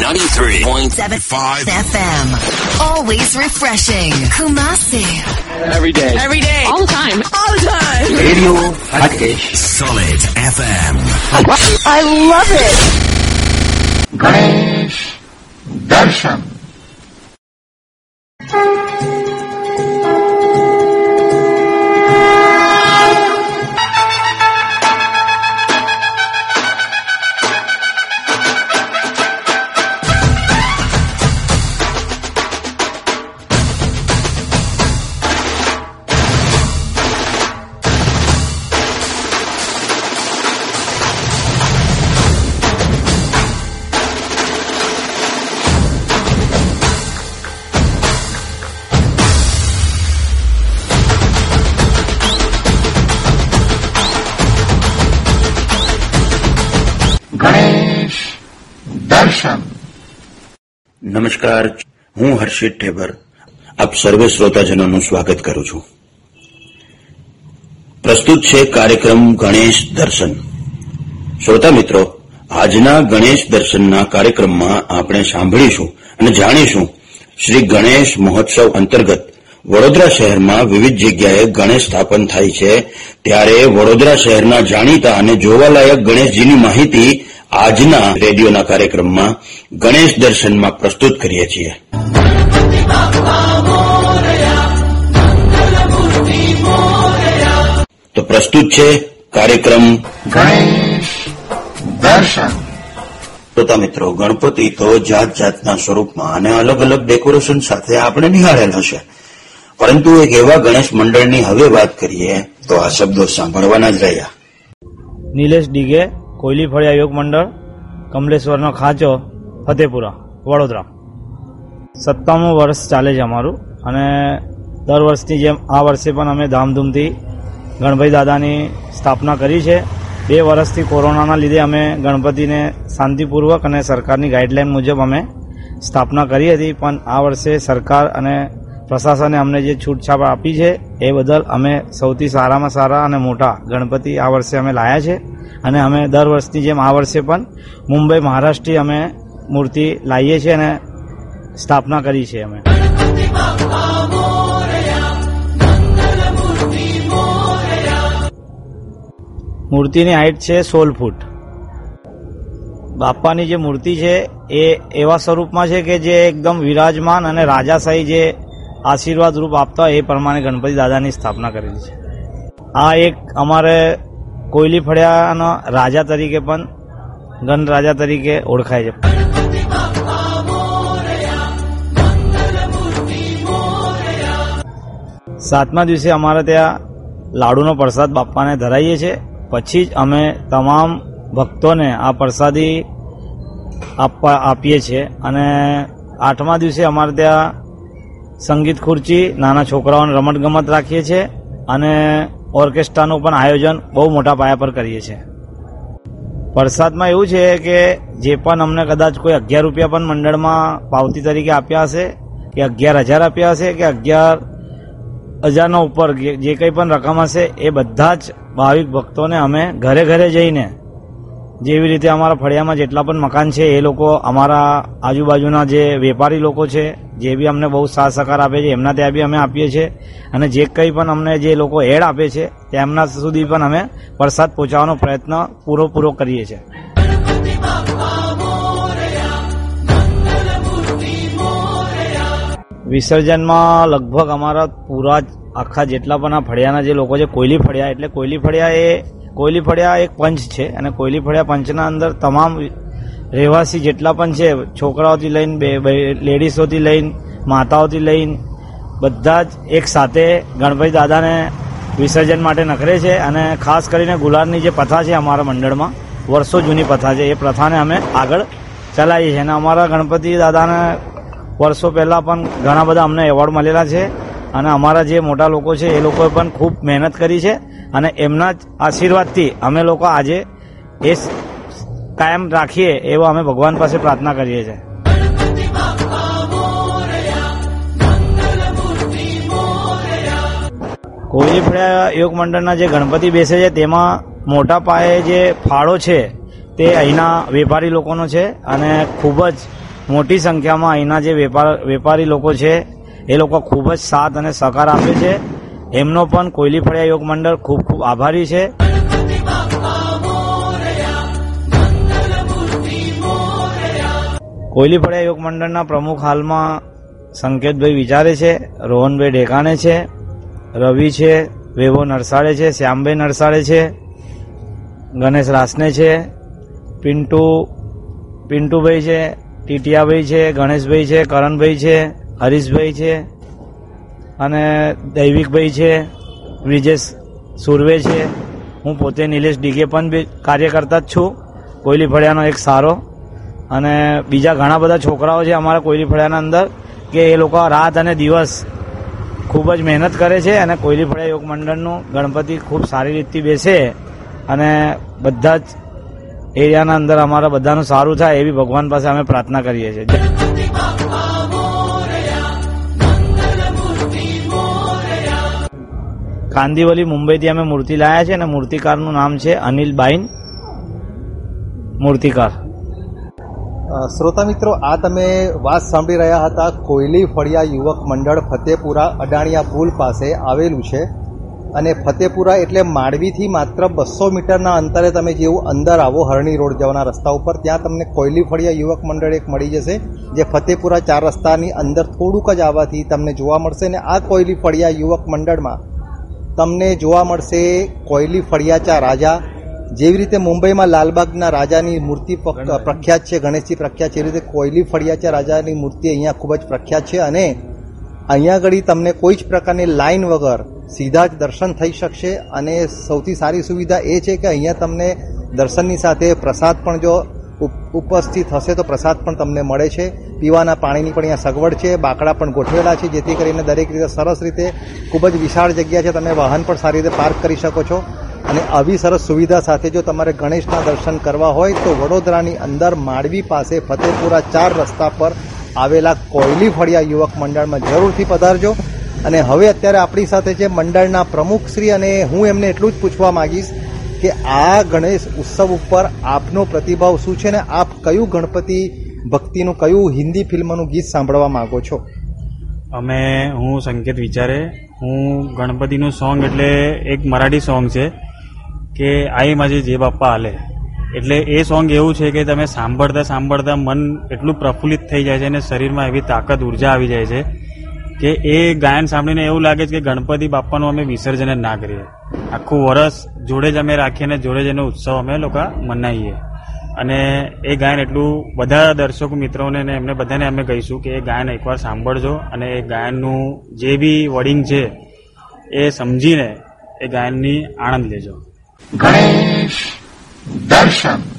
93.75 FM. Always refreshing. Kumasi. Every day. Every day. All the time. All the time. Radio Hotcake. Solid FM. I love it. Great. નમસ્કાર. હું હર્ષિત ઠેબર. આપ સર્વે શ્રોતાજનોનું સ્વાગત કરું છું. પ્રસ્તુત છે કાર્યક્રમ ગણેશ દર્શન. શ્રોતા મિત્રો, આજના ગણેશ દર્શનના કાર્યક્રમમાં આપણે સાંભળીશું અને જાણીશું શ્રી ગણેશ મહોત્સવ અંતર્ગત વડોદરા શહેરમાં વિવિધ જગ્યાએ ગણેશ સ્થાપન થાય છે. ત્યારે વડોદરા શહેરના જાણીતા અને જોવાલાયક ગણેશજીની માહિતી આજના રેડિયોના કાર્યક્રમમાં ગણેશ દર્શનમાં પ્રસ્તુત કરીએ છીએ. તો પ્રસ્તુત છે કાર્યક્રમ ગણેશ દર્શન. શ્રોતા મિત્રો ગણપતિ તો જાત જાતના સ્વરૂપમાં અને અલગ અલગ ડેકોરેશન સાથે આપણે નિહાળેલ છે. પરંતુ એક એવા ગણેશ મંડળની હવે વાત કરીએ તો આ શબ્દો સાંભળવાના જ રહ્યા. નિલેશ ડીગે કોયલી ફળિયા યોગ મંડળ, કમલેશ્વરનો ખાંચો, ફતેપુરા, વડોદરા. સત્તાણું વર્ષ ચાલે છે અમારું અને દર વર્ષની જેમ આ વર્ષે પણ અમે ધામધૂમથી ગણપતિ દાદાની સ્થાપના કરી છે. બે વર્ષથી કોરોનાના લીધે અમે ગણપતિને શાંતિપૂર્વક અને સરકારની ગાઈડલાઈન મુજબ અમે સ્થાપના કરી હતી, પણ આ વર્ષે સરકાર અને પ્રશાસને અમને જે છૂટછાપ આપી છે, એ બદલ અમે સૌથી સારામાં સારા અને મોટા ગણપતિ આ વર્ષે અમે લાયા છે. અને અમે દર વર્ષની જેમ આ વર્ષે પણ મુંબઈ મહારાષ્ટ્રથી અમે મૂર્તિ લાવીએ છીએ અને સ્થાપના કરી છે અમે. મૂર્તિની હાઇટ છે સોળ ફૂટ. બાપાની જે મૂર્તિ છે, એ એવા સ્વરૂપમાં છે કે જે એકદમ વિરાજમાન અને રાજાશાહી જે આશીર્વાદ રૂપ આપતા એ પ્રમાણે ગણપતિ દાદાની સ્થાપના કરેલી છે. આ એક અમારે કોયલી ફળિયાના રાજા તરીકે પણ ગણ રાજા તરીકે ઓળખાય છે. સાતમા દિવસે અમારે ત્યાં લાડુનો પ્રસાદ બાપાને ધરાઈએ છીએ પછી જ અમે તમામ ભક્તોને આ પ્રસાદી આપવા આપીએ છીએ અને આઠમા દિવસે અમારે ત્યાં સંગીત ખુરચી, નાના છોકરાઓને રમતગમત રાખીએ છીએ અને ઓર્કેસ્ટ્રાનું પણ આયોજન બહુ મોટા પાયા પર કરીએ છીએ. વરસાદમાં એવું છે કે જે પણ અમને કદાચ કોઈ અગિયાર રૂપિયા પણ મંડળમાં પાવતી તરીકે આપ્યા હશે, કે અગિયાર હજાર આપ્યા હશે, કે અગિયાર હજારના ઉપર જે કંઈ પણ રકમ હશે, એ બધા જ ભાવિક ભક્તોને અમે ઘરે ઘરે જઈને જેવી રીતે અમારા ફળિયામાં જેટલા પણ મકાન છે, એ લોકો અમારા આજુબાજુના જે વેપારી લોકો છે, જે બી અમને બહુ સાથ સહકાર આપે છે, એમના ત્યાં બી અમે આપીએ છીએ. અને જે કંઈ પણ અમને જે લોકો એડ આપે છે, તેમના સુધી પણ અમે વરસાદ પહોંચાડવાનો પ્રયત્ન પૂરો પૂરો કરીએ છીએ. વિસર્જનમાં લગભગ અમારા પૂરા આખા જેટલા પણ આ ફળિયાના જે લોકો છે, કોયલી ફળિયા, એટલે કોયલી ફળિયા એ કોયલી ફળિયા એક પંચ છે અને કોયલી ફળિયા પંચના અંદર તમામ રહેવાસી જેટલા પણ છે, છોકરાઓથી લઈને લેડીઝોથી લઈને, માતાઓથી લઈને, બધા જ એક સાથે ગણપતિ દાદાને વિસર્જન માટે નખરે છે અને ખાસ કરીને ગુલાલની જે પ્રથા છે અમારા મંડળમાં, વર્ષો જૂની પ્રથા છે. એ પ્રથાને અમે આગળ ચલાવીએ છીએ. અને અમારા ગણપતિ દાદાને વર્ષો પહેલાં પણ ઘણા બધા અમને એવોર્ડ મળેલા છે. અને અમારા જે મોટા લોકો છે, એ લોકોએ પણ ખૂબ મહેનત કરી છે. અને એમના જ આશીર્વાદથી અમે લોકો આજે એ કાયમ રાખીએ એવો અમે ભગવાન પાસે પ્રાર્થના કરીએ છીએ. ફળિયા યોગ મંડળના જે ગણપતિ બેસે છે, તેમાં મોટા પાયે જે ફાળો છે, તે અહીંના વેપારી લોકોનો છે અને ખૂબ જ મોટી સંખ્યામાં અહીંના જે વેપાર, વેપારી લોકો છે, એ લોકો ખૂબ જ સાથ અને સહકાર આપે છે. એમનો પણ કોયલી ફળિયા યોગ મંડળ ખૂબ ખૂબ આભારી છે. કોયલી ફળિયા યોગ મંડળના પ્રમુખ હાલમાં સંકેતભાઈ વિચારે છે, રોહનભાઈ ઢેકાણે છે, રવિ છે, વેવો નરસાડે છે, શ્યામભાઈ નરસાડે છે, ગણેશ રાસને છે, પિન્ટુ, પિન્ટુભાઈ છે, ટીટિયાભાઈ છે, ગણેશભાઈ છે, કરણભાઈ છે, હરીશભાઈ છે અને દૈવિકભાઈ છે, વિજેશ સુરવે છે. હું પોતે નિલેશ ડીકે પણ બી કાર્યકર્તા જ છું. કોયલી ફળિયાનો એક સારો. અને બીજા ઘણા બધા છોકરાઓ છે અમારા કોયલી ફળિયાના અંદર કે એ લોકો રાત અને દિવસ ખૂબ જ મહેનત કરે છે અને કોયલી ફળિયા યોગ મંડળનું ગણપતિ ખૂબ સારી રીતથી બેસે અને બધા જ એરિયાના અંદર અમારા બધાનું સારું થાય એવી ભગવાન પાસે અમે પ્રાર્થના કરીએ છીએ. કાંદીવલી મુંબઈથી અમે મૂર્તિ લાયા છે અને મૂર્તિકારનું નામ છે અનિલ બાઈન મૂર્તિકાર શ્રોતા મિત્રો, આ તમે વાત સાંભળી રહ્યા હતા, કોયલી ફળિયા યુવક મંડળ ફતેપુરા, અડાણિયા પુલ પાસે આવેલું છે. અને ફતેપુરા એટલે માંડવીથી માત્ર બસો મીટરના અંતરે તમે જેવું અંદર આવો, હરણી રોડ જવાના રસ્તા ઉપર, ત્યાં તમને કોયલી ફળિયા યુવક મંડળ એક મળી જશે, જે ફતેપુરા ચાર રસ્તાની અંદર થોડુંક જ આવવાથી તમને જોવા મળશે. અને આ કોયલી ફળિયા યુવક મંડળમાં તમને જોવા મળશે કોયલી ફળિયાચા રાજા. જેવી રીતે મુંબઈમાં લાલબાગના રાજાની મૂર્તિ પ્રખ્યાત છે ગણેશજી પ્રખ્યાત છે એવી રીતે કોયલી ફળિયાચા રાજાની મૂર્તિ અહીંયા ખૂબ જ પ્રખ્યાત છે અને અહીંયા આગળ તમને કોઈ જ પ્રકારની લાઈન વગર સીધા જ દર્શન થઈ શકશે અને સૌથી સારી સુવિધા એ છે કે અહીંયા તમને દર્શનની સાથે પ્રસાદ પણ જો ઉપસ્થિત હશે તો પ્રસાદ પણ તમને મળે છે. પીવાના પાણીની પણ અહીંયા સગવડ છે. બાકડા પણ ગોઠવેલા છે, જેથી કરીને દરેક રીતે સરસ રીતે ખૂબ જ વિશાળ જગ્યા છે. તમે વાહન પણ સારી રીતે પાર્ક કરી શકો છો. અને આવી સરસ સુવિધા સાથે જો તમારે ગણેશના દર્શન કરવા હોય, તો વડોદરાની અંદર માંડવી પાસે ફતેપુરા ચાર રસ્તા પર આવેલા કોયલી ફળિયા યુવક મંડળમાં જરૂરથી પધારજો. અને હવે અત્યારે આપણી સાથે છે મંડળના પ્રમુખશ્રી અને હું એમને એટલું જ પૂછવા માંગીશ કે આ ગણેશ ઉત્સવ ઉપર આપનો પ્રતિભાવ શું છે ને આપ કયું ગણપતિ ભક્તિનું, કયું હિન્દી ફિલ્મનું ગીત સાંભળવા માંગો છો? અમે, હું સંકેત વિચારે, હું ગણપતિનું સોંગ એટલે એક મરાઠી સોંગ છે કે આઈ માજે જે બાપ્પા હાલે એટલે એ સોંગ એવું છે કે તમે સાંભળતા સાંભળતા મન એટલું પ્રફુલ્લિત થઈ જાય છે અને શરીરમાં એવી તાકાત, ઊર્જા આવી જાય છે કે એ ગાયન સાંભળીને એવું લાગે છે કે ગણપતિ બાપ્પાનું અમે વિસર્જન જ ના કરીએ. આખું વરસ જોડે જ અમે રાખીએ અને જોડે જ એનો ઉત્સવ અમે લોકો મનાવીએ અને એ ગાયન એટલું બધા દર્શકો મિત્રોને ને એમને બધાને અમે કહીશું કે એ ગાયન એકવાર સાંભળજો અને એ ગાયનનું જે બી વર્ડિંગ છે એ સમજીને એ ગાયનની આનંદ લેજો. ગણેશ દર્શન.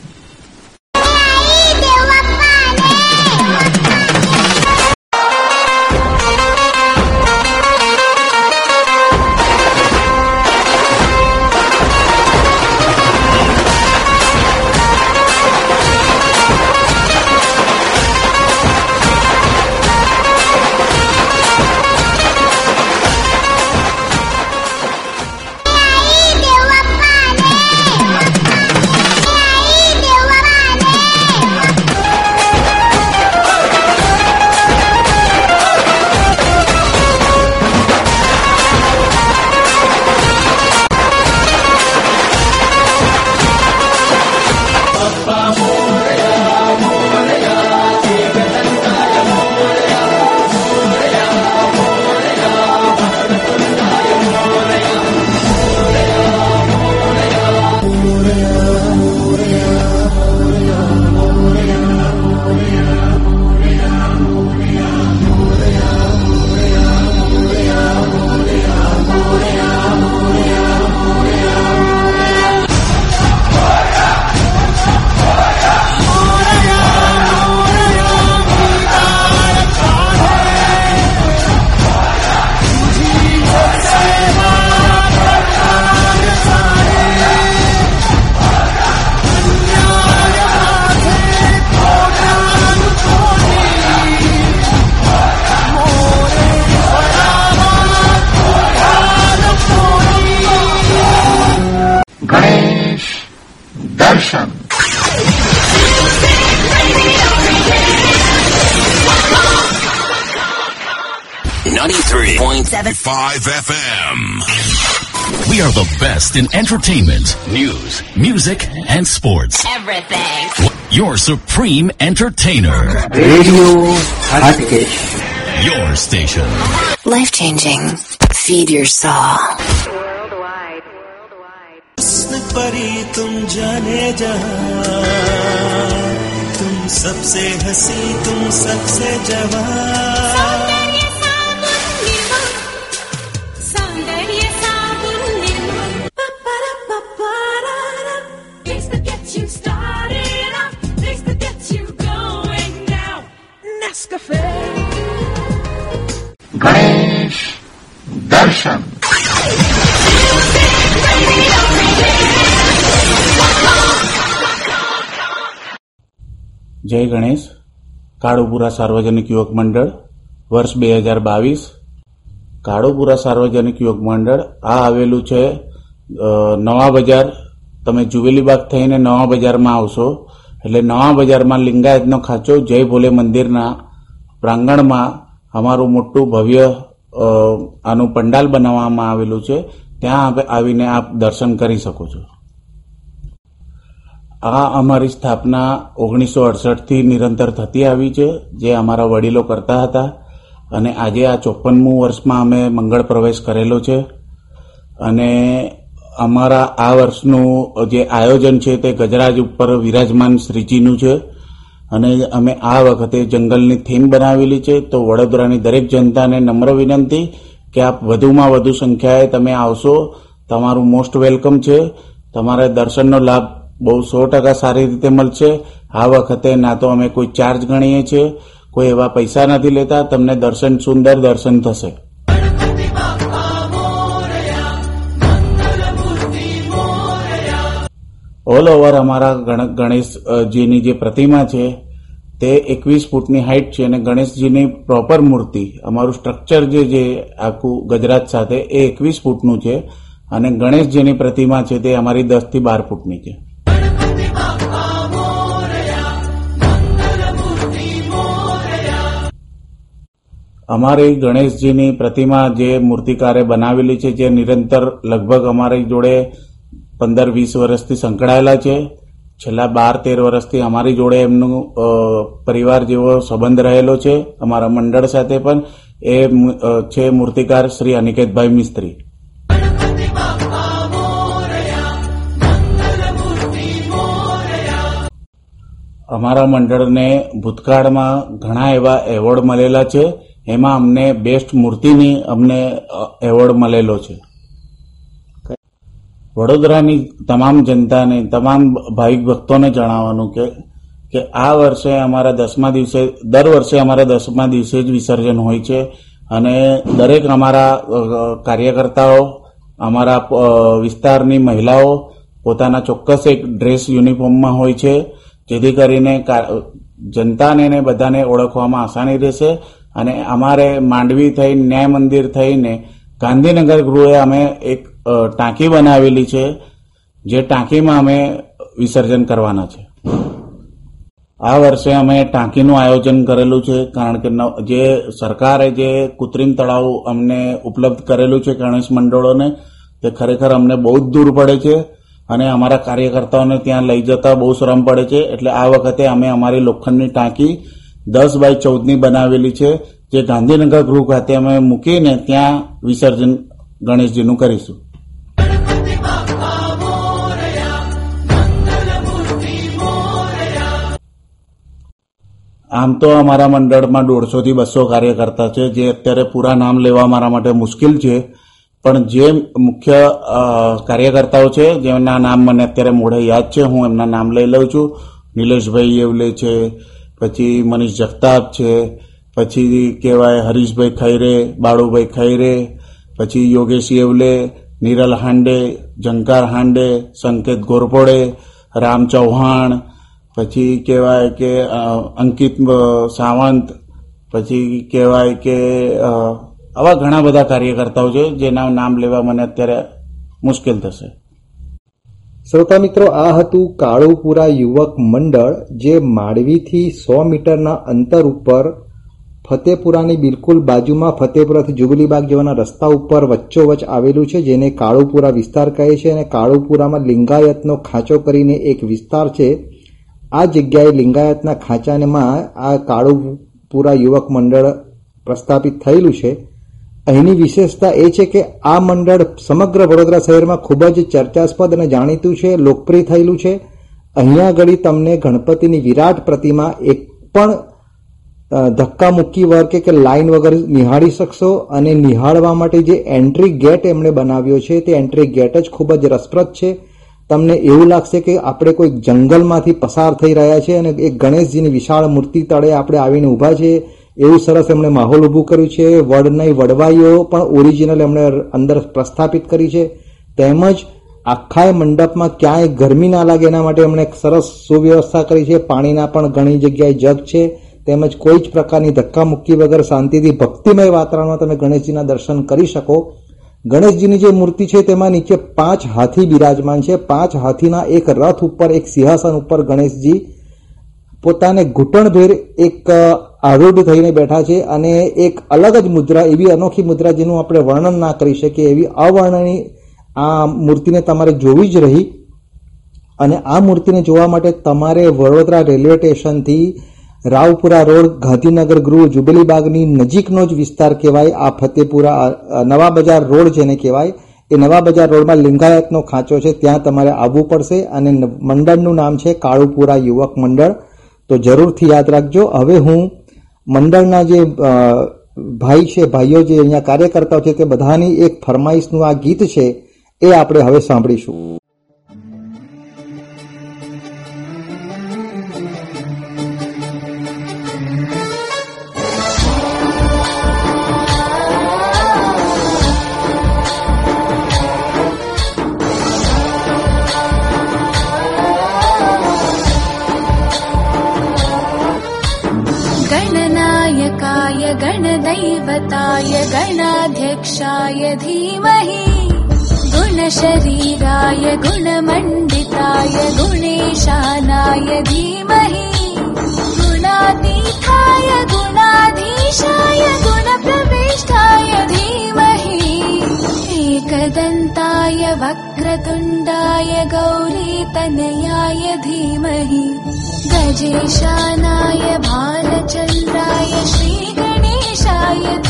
FM. We are the best in entertainment, news, music, and sports. Everything. Your supreme entertainer. Radio Hatkesh. Your station. Life changing. Feed your soul. हुस्न परी तुम जाने जहां तुम सबसे हंसी तुम सबसे जवान જય ગણેશ, કાળુપુરા સાર્વજનિક યુવક મંડળ, વર્ષ બે હજાર બાવીસ. કાળુપુરા સાર્વજનિક યુવક મંડળ, આ આવેલું છે નવા બજાર. તમે જુવેલી બાગ થઈને નવા બજારમાં આવશો. એટલે નવા બજારમાં લિંગાયતનો ખાંચો જય ભોલે મંદિરના પ્રાંગણમાં અમારું મોટું ભવ્ય આનું પંડાલ બનાવવામાં આવેલું છે. ત્યાં આવીને આપ દર્શન કરી શકો છો. આ અમારી સ્થાપના ઓગણીસો અડસઠથી નિરંતર થતી આવી છે, જે અમારા વડીલો કરતા હતા અને આજે આ ચોપનમું વર્ષમાં અમે મંગળ પ્રવેશ કરેલો છે. અને અમારા આ વર્ષનું જે આયોજન છે તે ગજરાજ ઉપર વિરાજમાન શ્રીજીનું છે. અને અમે આ વખતે જંગલની થીમ બનાવેલી છે, તો વડોદરાની દરેક જનતાને નમ્ર વિનંતી કે આપ વધુમાં વધુ સંખ્યાએ તમે આવશો. તમારું મોસ્ટ વેલકમ છે. તમારે દર્શનનો લાભ બહુ સો ટકા સારી રીતે મળશે. આ વખતે ના તો અમે કોઈ ચાર્જ ગણીએ છીએ, કોઈ એવા પૈસા નથી લેતા. તમને દર્શન સુંદર દર્શન થશે. ઓલ ઓવર અમારા ગણ- ગણેશજીની જે પ્રતિમા છે, તે એકવીસ ફૂટની હાઇટ છે અને ગણેશજીની પ્રોપર મૂર્તિ. અમારું સ્ટ્રક્ચર જે છે આખું ગુજરાત સાથે એ એકવીસ ફૂટનું છે અને ગણેશજીની પ્રતિમા છે તે અમારી દસથી બાર ફૂટની છે. અમારી ગણેશજીની પ્રતિમા જે મૂર્તિકારે બનાવેલી છે, જે નિરંતર લગભગ અમારી જોડે પંદર વીસ વર્ષથી સંકળાયેલા છે. છેલ્લા બાર તેર વર્ષથી અમારી જોડે એમનું પરિવાર જેવો સંબંધ રહેલો છે. અમારા મંડળ સાથે પણ એ છે મૂર્તિકાર શ્રી અનિકેતભાઈ મિસ્ત્રી. અમારા મંડળને ભૂતકાળમાં ઘણા એવા એવોર્ડ મળેલા છે. એમાં અમને બેસ્ટ મૂર્તિની અમને એવોર્ડ મળેલો છે. વડોદરાની તમામ જનતાને, તમામ ભાવિક ભક્તોને જણાવવાનું કે કે આ વર્ષે અમારા દસમા દિવસે, દર વર્ષે અમારા દસમા દિવસે જ વિસર્જન હોય છે અને દરેક અમારા કાર્યકર્તાઓ, અમારા વિસ્તારની મહિલાઓ પોતાના ચોક્કસ એક ડ્રેસ યુનિફોર્મમાં હોય છે, જેથી કરીને જનતાને બધાને ઓળખવામાં આસાની રહેશે અને અમારે માંડવી થઈ ન્યાય મંદિર થઈને, ગાંધીનગર ગૃહે અમે એક ટાંકી બનાવેલી છે, જે ટાંકીમાં અમે વિસર્જન કરવાના છે. આ વર્ષે અમે ટાંકીનું આયોજન કરેલું છે, કારણ કે જે સરકારે જે કૃત્રિમ તળાવ અમને ઉપલબ્ધ કરેલું છે ગણેશ મંડળોને, તે ખરેખર અમને બહુ જ દૂર પડે છે અને અમારા કાર્યકર્તાઓને ત્યાં લઈ જતા બહુ શ્રમ પડે છે. એટલે આ વખતે અમે અમારી લોખંડની ટાંકી દસ બાય ચૌદની બનાવેલી છે, જે ગાંધીનગર ગૃહ ખાતે અમે મૂકીને ત્યાં વિસર્જન ગણેશજીનું કરીશું. આમ તો અમારા મંડળમાં દોઢસોથી બસો કાર્યકર્તા છે, જે અત્યારે પૂરા નામ લેવા મારા માટે મુશ્કેલ છે. પણ જે મુખ્ય કાર્યકર્તાઓ છે, જેમના નામ મને અત્યારે મોઢે યાદ છે, હું એમના નામ લઈ લઉં છું. નિલેશભાઈ એવલે છે પછી મનીષ જગતાપ છે, પછી કહેવાય હરીશભાઈ ખૈરે, બાળુભાઈ ખૈરે, પછી યોગેશ યેવલે, નિરલ હાંડે, જંકાર હાંડે, સંકેત ગોરપોડે, રામ ચૌહાણ, પછી કહેવાય કે અંકિત સાવંત, પછી કહેવાય કે આવા ઘણા બધા કાર્યકર્તાઓ છે જેના નામ લેવા મને અત્યારે મુશ્કેલ થશે. શ્રોતા મિત્રો, આ હતું કાળુપુરા યુવક મંડળ જે માંડવીથી સો મીટરના અંતર ઉપર ફતેપુરાની બિલકુલ બાજુમાં ફતેપુરાથી જુબલીબાગ જવાના રસ્તા ઉપર વચ્ચોવચ આવેલું છે, જેને કાળુપુરા વિસ્તાર કહે છે અને કાળુપુરામાં લિંગાયતનો ખાંચો કરીને એક વિસ્તાર છે. આ જગ્યાએ લિંગાયતના ખાંચાનેમાં આ કાળુપુરા યુવક મંડળ પ્રસ્થાપિત થયેલું છે. અહીંની વિશેષતા એ છે કે આ મંડળ સમગ્ર વડોદરા શહેરમાં ખૂબ જ ચર્ચાસ્પદ અને જાણીતું છે, લોકપ્રિય થયેલું છે. અહીંયા આગળ તમને ગણપતિની વિરાટ પ્રતિમા એક પણ ધક્કા મુક્કી વર્કે કે લાઈન વગર નિહાળી શકશો અને નિહાળવા માટે જે એન્ટ્રી ગેટ એમણે બનાવ્યો છે, તે એન્ટ્રી ગેટ જ ખૂબ જ રસપ્રદ છે. તમને એવું લાગશે કે આપણે કોઈ જંગલમાંથી પસાર થઈ રહ્યા છે અને એક ગણેશજીની વિશાળ મૂર્તિ તળે આપણે આવીને ઊભા છે એવું સરસ એમણે માહોલ ઊભું કર્યું છે. વડની વડવાઈઓ પણ ઓરિજિનલ એમણે અંદર પ્રસ્થાપિત કરી છે. તેમજ આખાય મંડપમાં ક્યાંય ગરમી ના લાગે એના માટે એમણે સરસ સુવ્યવસ્થા કરી છે. પાણીના પણ ઘણી જગ્યાએ જગ છે. તેમજ કોઈ જ પ્રકારની ધક્કા મુક્કી વગર શાંતિથી ભક્તિમય વાતાવરણમાં તમે ગણેશજીના દર્શન કરી શકો. ગણેશજીની જે મૂર્તિ છે તેમાં નીચે પાંચ હાથી બિરાજમાન છે. પાંચ હાથીના એક રથ ઉપર, એક સિંહાસન ઉપર ગણેશજી પોતાને ઘૂંટણભેર એક આરૂઢ થઈને બેઠા છે અને એક અલગ જ મુદ્રા, એવી અનોખી મુદ્રા જેનું આપણે વર્ણન ના કરી શકીએ, એવી અવર્ણની આ મૂર્તિને તમારે જોવી જ રહી. અને આ મૂર્તિને જોવા માટે તમારે વડોદરા રેલવે સ્ટેશનથી રાવપુરા રોડ, ગાંધીનગર ગૃહ, જુબલી બાગની નજીકનો જ વિસ્તાર કહેવાય. આ ફતેપુરા નવા બજાર રોડ જેને કહેવાય, એ નવા બજાર રોડમાં લિંગાયતનો ખાંચો છે. ત્યાં તમારે આવવું પડશે અને મંડળનું નામ છે કાળુપુરા યુવક મંડળ. તો જરૂરથી યાદ રાખજો. હવે હું મંડળના જે ભાઈ છે, ભાઈઓ જે અહીંયા કાર્યકર્તાઓ છે તે બધાની એક ફરમાઈશનું આ ગીત છે, એ આપણે હવે સાંભળીશું. गणदैवताय गणाध्यक्षाय धीमहि। गुणशरीराय गुणमण्डिताय गुणेशानाय धीमहि। गुणातीताय गुणाधीशाय गुणप्रविष्टाय धीमहि। एकदन्ताय वक्रतुण्डाय गौरीतनयाय धीमहि। गजेशानाय भालचन्द्राय श्रीगणेशाय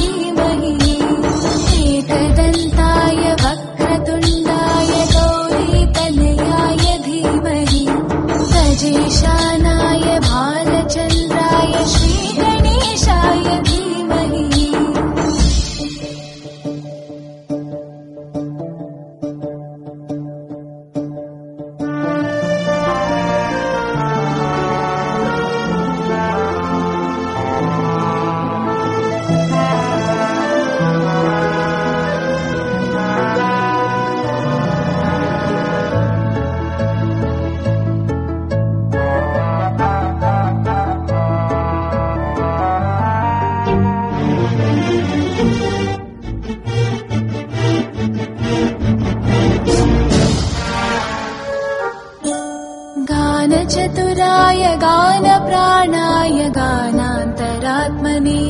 गानचतुराय गानप्राणाय गानान्तरात्मने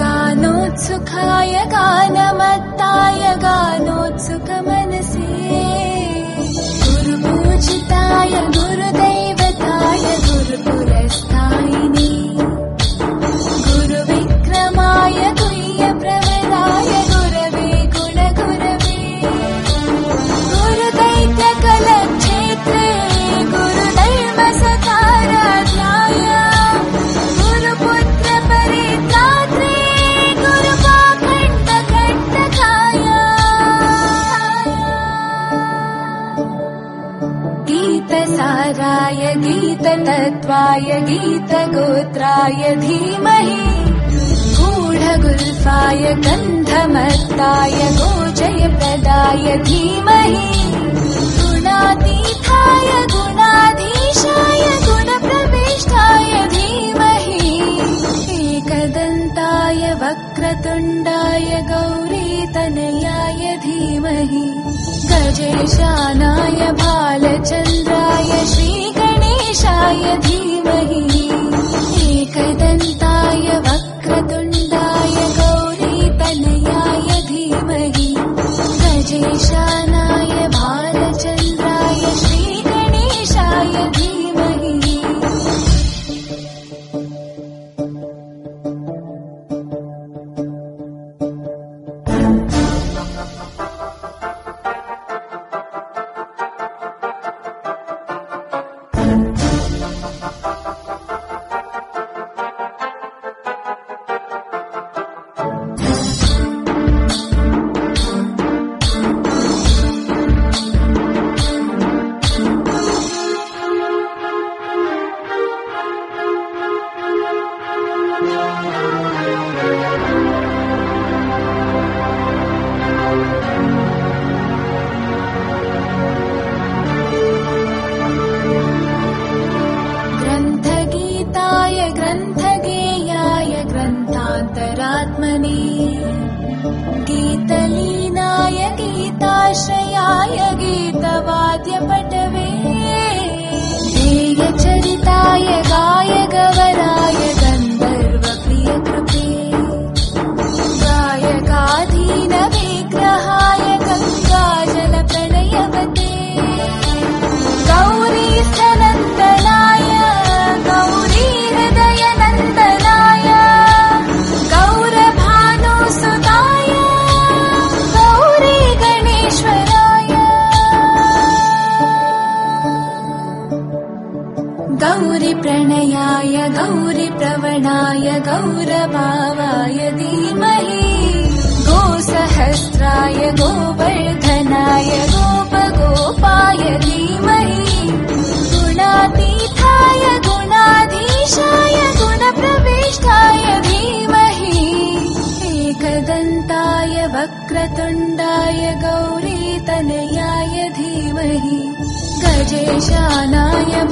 गानोत्सुखाय गानमत्ताय गानोत्सुकमनसे शानाय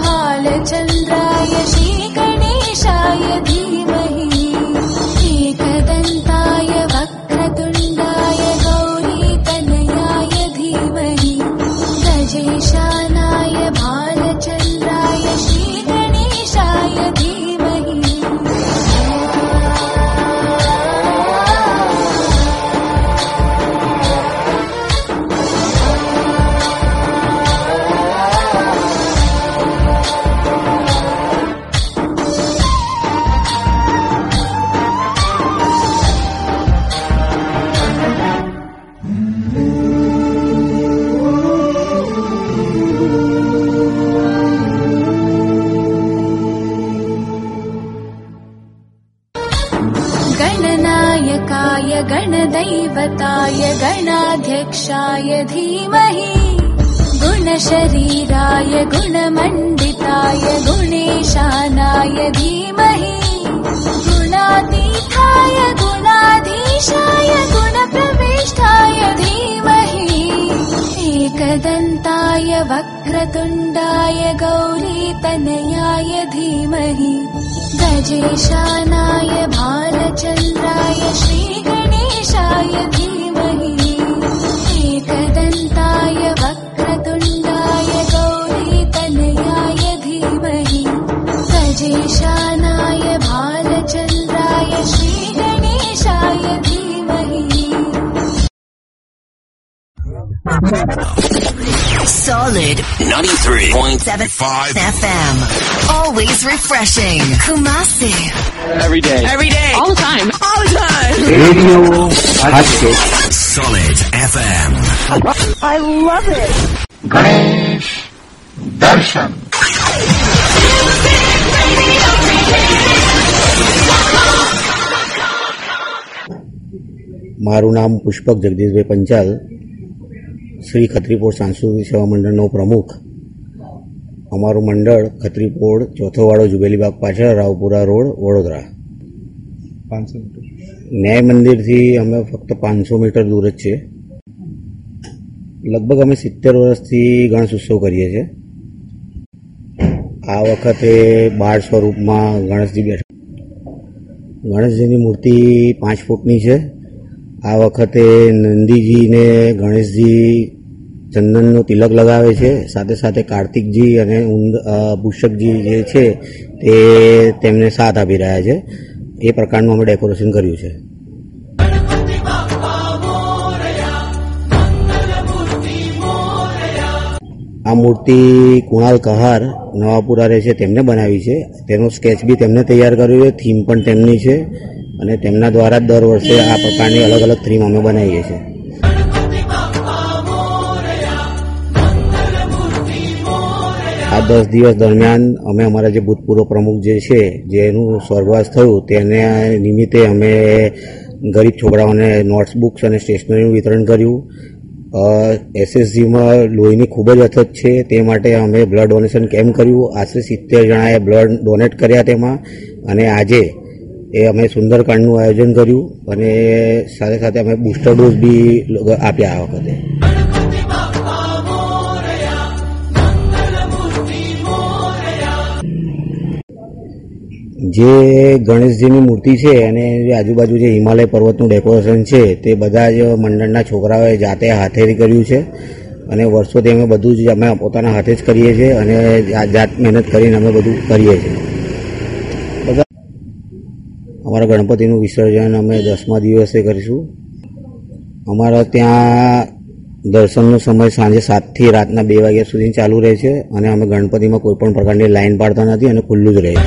भाल च Solid 93.75 FM. Always refreshing. Kumasi. Every day. Every day. All the time. All the time. Radio Hatchet. Solid FM. I love it. Ganesh Darshan. મારું નામ પુષ્પક જગદીશભાઈ પંચાલ શ્રી ખત્રીપોળ સાંસ્કૃતિક સેવા મંડળનો પ્રમુખ. અમારું મંડળ ખત્રીપોળ ચોથો વાળો જુબેલીબાગ પાછળ રાવપુરા રોડ વડોદરા. ન્યાય મંદિરથી અમે ફક્ત પાંચસો મીટર દૂર જ છીએ. લગભગ અમે સિત્તેર વર્ષથી ગણેશ ઉત્સવ કરીએ છીએ. આ વખતે બાળ સ્વરૂપમાં ગણેશજી બેઠા. ગણેશજીની મૂર્તિ પાંચ ફૂટની છે. આ વખતે નંદીજીને ગણેશજી ચંદનનો તિલક લગાવે છે. સાથે સાથે કાર્તિકજી અને અ, જે છે તે તેમને સાથ આપી રહ્યા છે. એ પ્રકારનું અમે ડેકોરેશન કર્યું છે. આ મૂર્તિ કુણાલ કહાર નવાપુરા રહે છે તેમને બનાવી છે. તેનું સ્કેચ બી તેમને તૈયાર કર્યું છે થીમ પણ તેમની છે. અને તેમના દ્વારા દર વર્ષે આ પ્રકારની અલગ અલગ થીમ અમે બનાવીએ છીએ આ દસ દિવસ દરમિયાન અમે અમારા જે ભૂતપૂર્વ પ્રમુખ જે છે જેનું સ્વર્ગવાસ થયું, તેને નિમિત્તે અમે ગરીબ છોકરાઓને નોટ્સ બુક્સ અને સ્ટેશનરીનું વિતરણ કર્યું. એસએસજીમાં લોહીની ખૂબ જ અછત છે, તે માટે અમે બ્લડ ડોનેશન કેમ્પ કર્યું. આશરે સિત્તેર જણાએ બ્લડ ડોનેટ કર્યા તેમાં. અને આજે એ અમે સુંદરકાંડનું આયોજન કર્યું અને સાથે સાથે અમે બુસ્ટર ડોઝ બી આપ્યા આ વખતે. જે ગણેશજીની મૂર્તિ છે અને આજુબાજુ જે હિમાલય પર્વતનું ડેકોરેશન છે, તે બધા જ મંડળના છોકરાઓએ જાતે હાથેથી કર્યું છે અને વર્ષોથી અમે બધું જ અમે પોતાના હાથે જ કરીએ છીએ અને જાત મહેનત કરીને અમે બધું કરીએ છીએ. અમારા ગણપતિનું વિસર્જન અમે દસમા દિવસે કરીશું. અમારા ત્યાં દર્શનનો સમય સાંજે સાતથી રાતના બે વાગ્યા સુધી ચાલુ રહે છે અને અમે ગણપતિમાં કોઈ પણ પ્રકારની લાઈન પાડતા નથી અને ખુલ્લું જ રહે છે.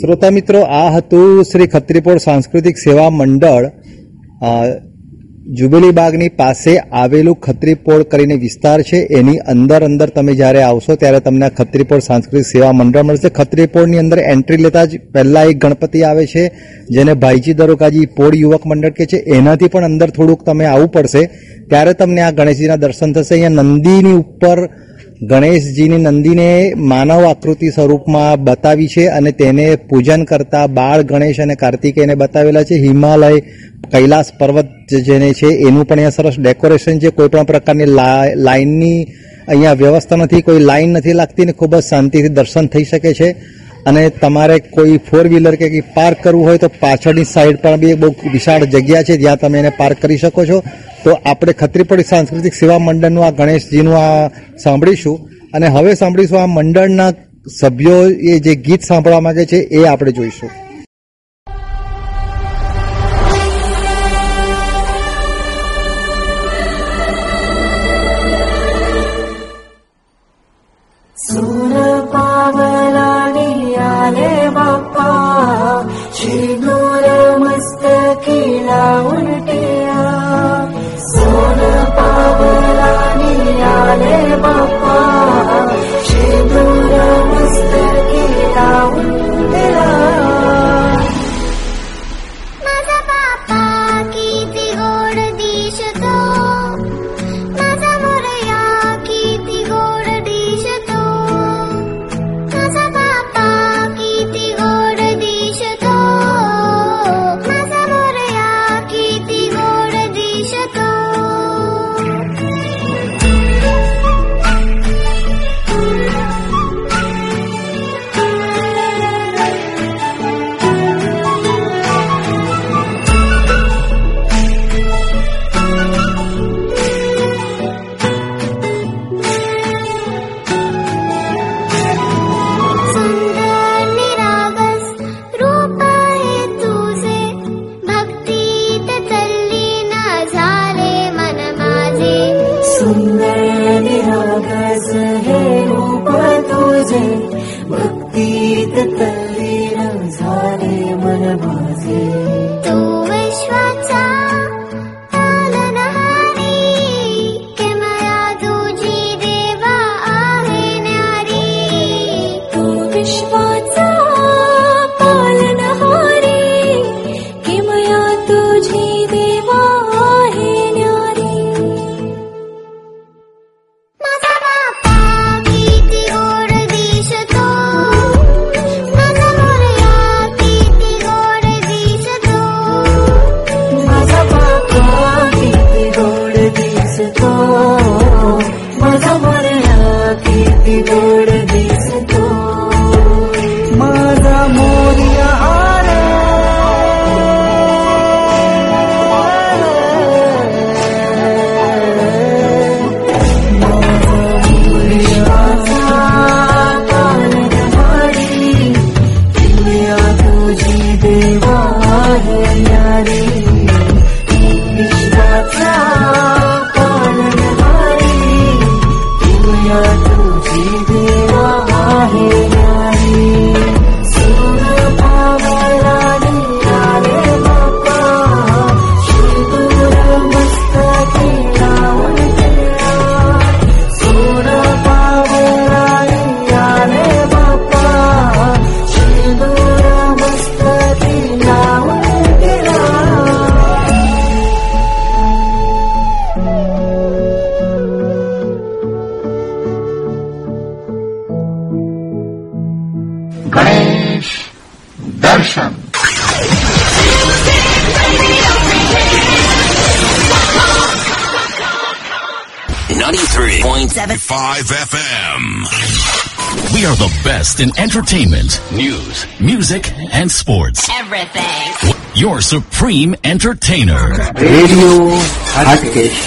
શ્રોતા મિત્રો, આ હતું શ્રી ખત્રીપોળ સાંસ્કૃતિક સેવા મંડળ જુબેલી બાગની પાસે આવેલું ખત્રીપોળ કરીને વિસ્તાર છે. એની અંદર અંદર તમે જ્યારે આવશો ત્યારે તમને ખત્રીપોળ સાંસ્કૃતિક સેવા મંડળ મળશે. ખત્રીપોળની અંદર એન્ટ્રી લેતા જ પહેલા એક ગણપતિ આવે છે, જેને ભાઈજી દરોકાજી પોળ યુવક મંડળ કે છે, એનાથી પણ અંદર થોડુંક તમે આવવું પડશે. ત્યારે તમને આ ગણેશજીના દર્શન થશે. અહીંયા નંદીની ઉપર ગણેશજીની નંદીને માનવ આકૃતિ સ્વરૂપમાં બતાવી છે અને તેને પૂજન કરતા બાળ ગણેશ અને કાર્તિકેયને બતાવેલા છે. હિમાલય કૈલાસ પર્વત જેને છે, એનું પણ અહીંયા સરસ ડેકોરેશન છે. કોઈ પણ પ્રકારની લાઇનની અહીંયા વ્યવસ્થા નથી. કોઈ લાઇન નથી લાગતી ને ખૂબ જ શાંતિથી દર્શન થઈ શકે છે. અને તમારે કોઈ ફોર વ્હીલર કે કંઈ પાર્ક કરવું હોય તો પાછળની સાઈડ પણ બી બહુ વિશાળ જગ્યા છે, જ્યાં તમે એને પાર્ક કરી શકો છો. તો આપણે ખત્રીપડી સાંસ્કૃતિક સેવા મંડળનું આ ગણેશજીનું આ સાંભળીશું. અને હવે સાંભળીશું આ મંડળના સભ્યો એ જે ગીત સાંભળવા માંગે છે એ આપણે જોઈશું. in entertainment, news, music, and sports. Everything. Your supreme entertainer. Radio Hatkesh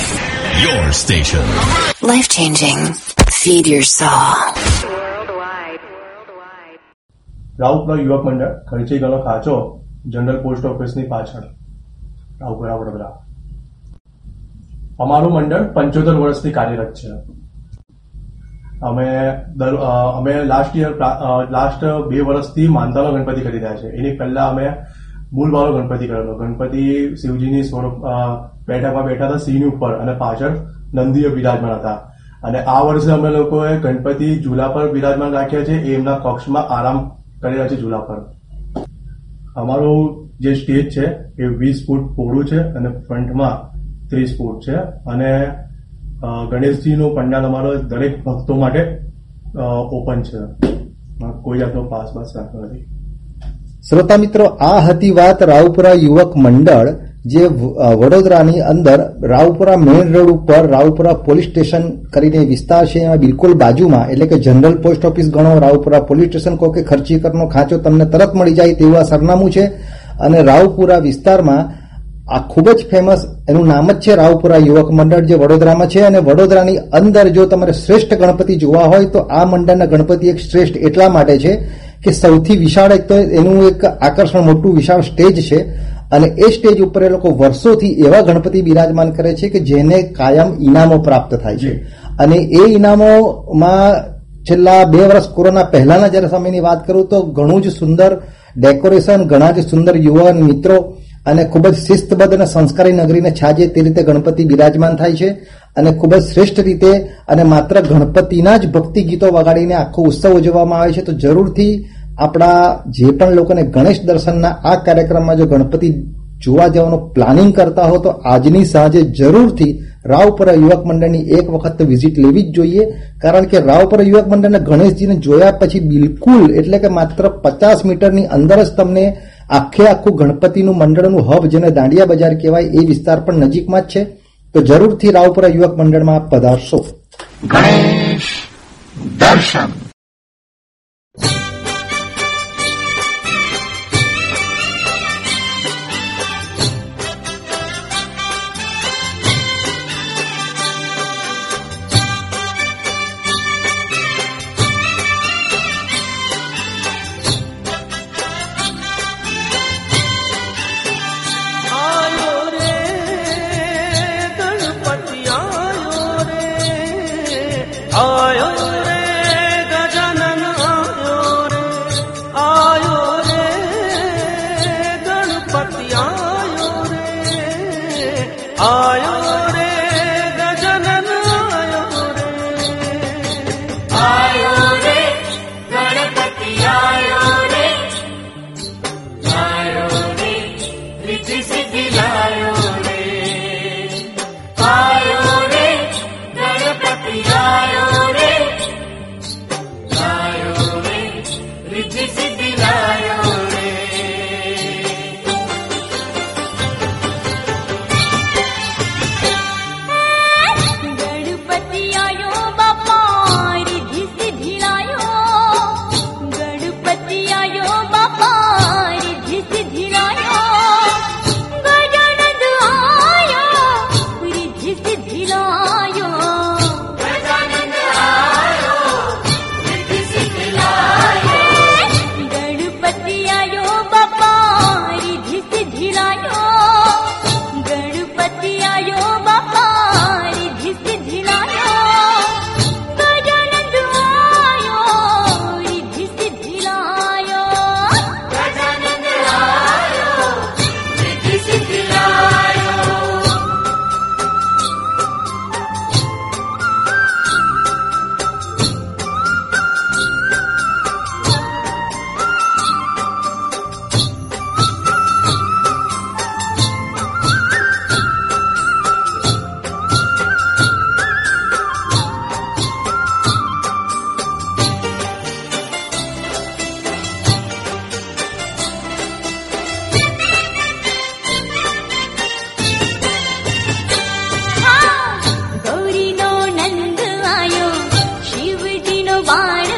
Your station. Life changing. Feed your soul. Raupara યુવક મંડળ ખર્ચી ગયેલો ખાંચો જનરલ પોસ્ટ ઓફિસની પાછળ રાઉપરા વડોદરા અમારું મંડળ પંચોતેર વર્ષથી કાર્યરત છે અમે દર અમે લાસ્ટ યર લાસ્ટ બે વર્ષથી માનતાનો ગણપતિ કરી રહ્યા છે. એની પહેલા અમે મૂળવાળો ગણપતિ કરેલો. ગણપતિ શિવજીની સ્વરૂપ બેઠકમાં બેઠા હતા સિંહની ઉપર અને પાછળ નંદીઓ બિરાજમાન હતા. અને આ વર્ષે અમે લોકોએ ગણપતિ ઝૂલા પર બિરાજમાન રાખ્યા છે. એ એમના કક્ષમાં આરામ કરી રહ્યા છે ઝૂલા પર. અમારું જે સ્ટેજ છે એ વીસ ફૂટ પહોળું છે અને ફ્રન્ટમાં ત્રીસ ફૂટ છે. અને ગણેશજીનું પંડાલ અમારો દરેક ભક્તો માટે ઓપન છે. કોઈ જાતનો પાસ પાસ રાખતો નથી. શ્રોતા મિત્રો, આ હતી વાત રાવપુરા યુવક મંડળ, જે વડોદરાની અંદર રાવપુરા મેઇન રોડ ઉપર રાવપુરા પોલીસ સ્ટેશન કરીને વિસ્તાર છે. એમાં બિલકુલ બાજુમાં, એટલે કે જનરલ પોસ્ટ ઓફિસ ગણો, રાવપુરા પોલીસ સ્ટેશન કહો કે ખર્ચીકરનો ખાંચો તમને તરત મળી જાય તેવું આ સરનામું છે. અને રાવપુરા વિસ્તારમાં આ ખૂબ જ ફેમસ એનું નામ જ છે રાવપુરા યુવક મંડળ જે વડોદરામાં છે અને વડોદરાની અંદર જો તમારે શ્રેષ્ઠ ગણપતિ જોવા હોય તો આ મંડળના ગણપતિ એક શ્રેષ્ઠ એટલા માટે છે કે સૌથી વિશાળ એક તો એનું એક આકર્ષણ મોટું વિશાળ સ્ટેજ છે અને એ સ્ટેજ ઉપર એ લોકો વર્ષોથી એવા ગણપતિ બિરાજમાન કરે છે કે જેને કાયમ ઇનામો પ્રાપ્ત થાય છે. અને એ ઇનામોમાં છેલ્લા બે વર્ષ કોરોના પહેલાના જ્યારે સમયની વાત કરું તો ઘણું જ સુંદર ડેકોરેશન, ઘણા જ સુંદર યુવાન મિત્રો અને ખૂબ જ શિસ્તબદ્ધ અને સંસ્કારી નગરીને છાજે તે રીતે ગણપતિ બિરાજમાન થાય છે અને ખૂબ જ શ્રેષ્ઠ રીતે અને માત્ર ગણપતિના જ ભક્તિ ગીતો વગાડીને આખો ઉત્સવ ઉજવવામાં આવે છે. તો જરૂરથી આપણા જે પણ લોકોને ગણેશ દર્શનના આ કાર્યક્રમમાં જો ગણપતિ જોવા જવાનું પ્લાનિંગ કરતા હો તો આજની સાંજે જરૂરથી રાવપુરા યુવક મંડળની એક વખત વિઝિટ લેવી જ જોઈએ. કારણ કે રાવપુરા યુવક મંડળના ગણેશજીને જોયા પછી બિલકુલ એટલે કે માત્ર પચાસ મીટરની અંદર જ તમને આખે આખું ગણપતિનું મંડળનું હબ, જેને દાંડિયા બજાર કહેવાય, એ વિસ્તાર પણ નજીકમાં જ છે. તો જરૂરથી રાવપુરા યુવક મંડળમાં પધારશો. ગણેશ દર્શન. வாழ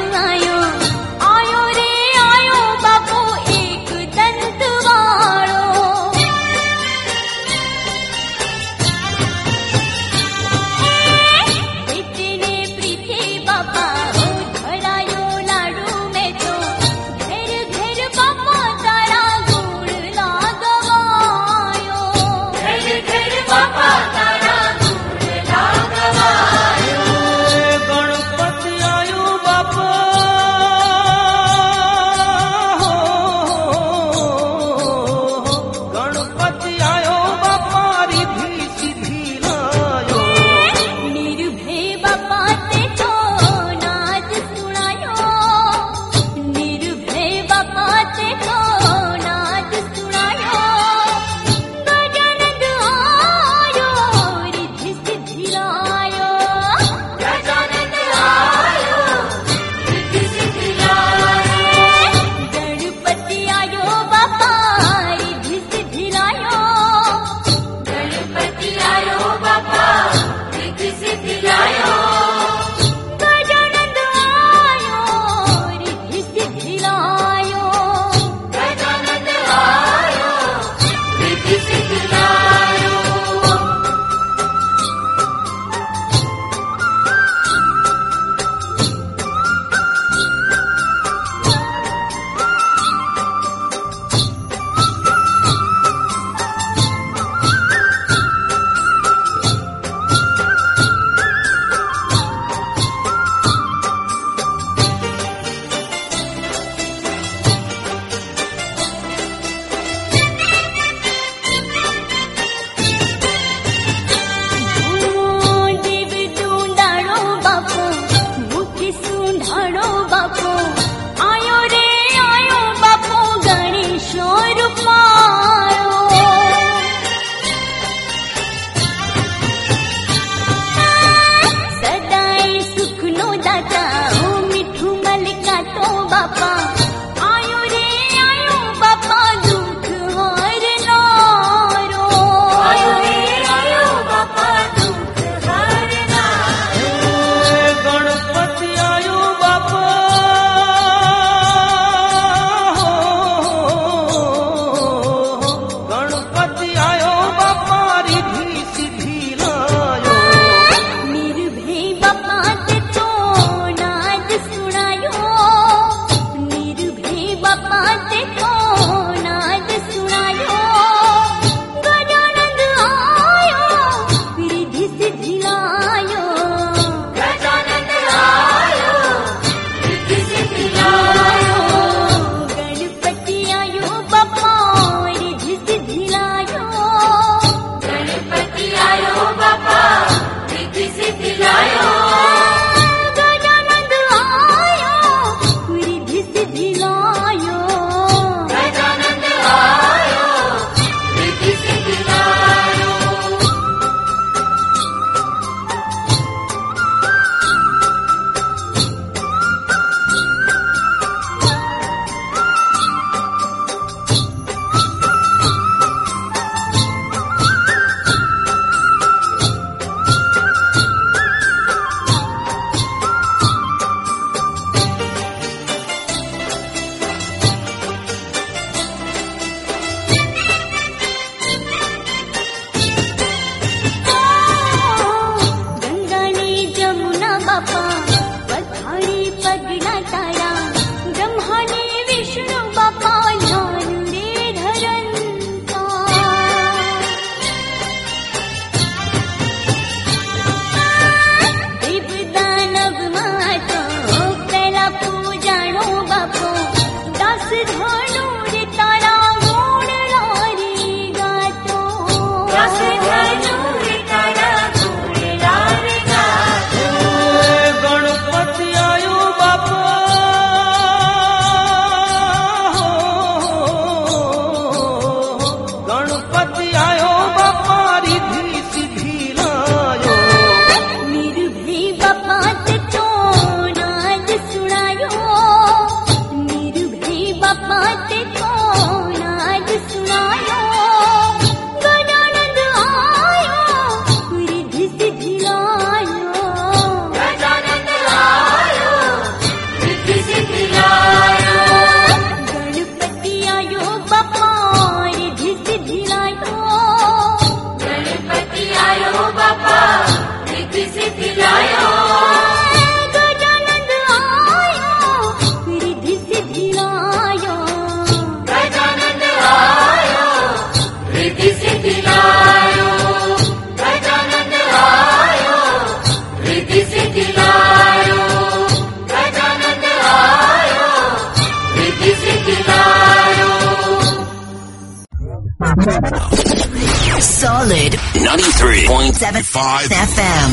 93.75 FM.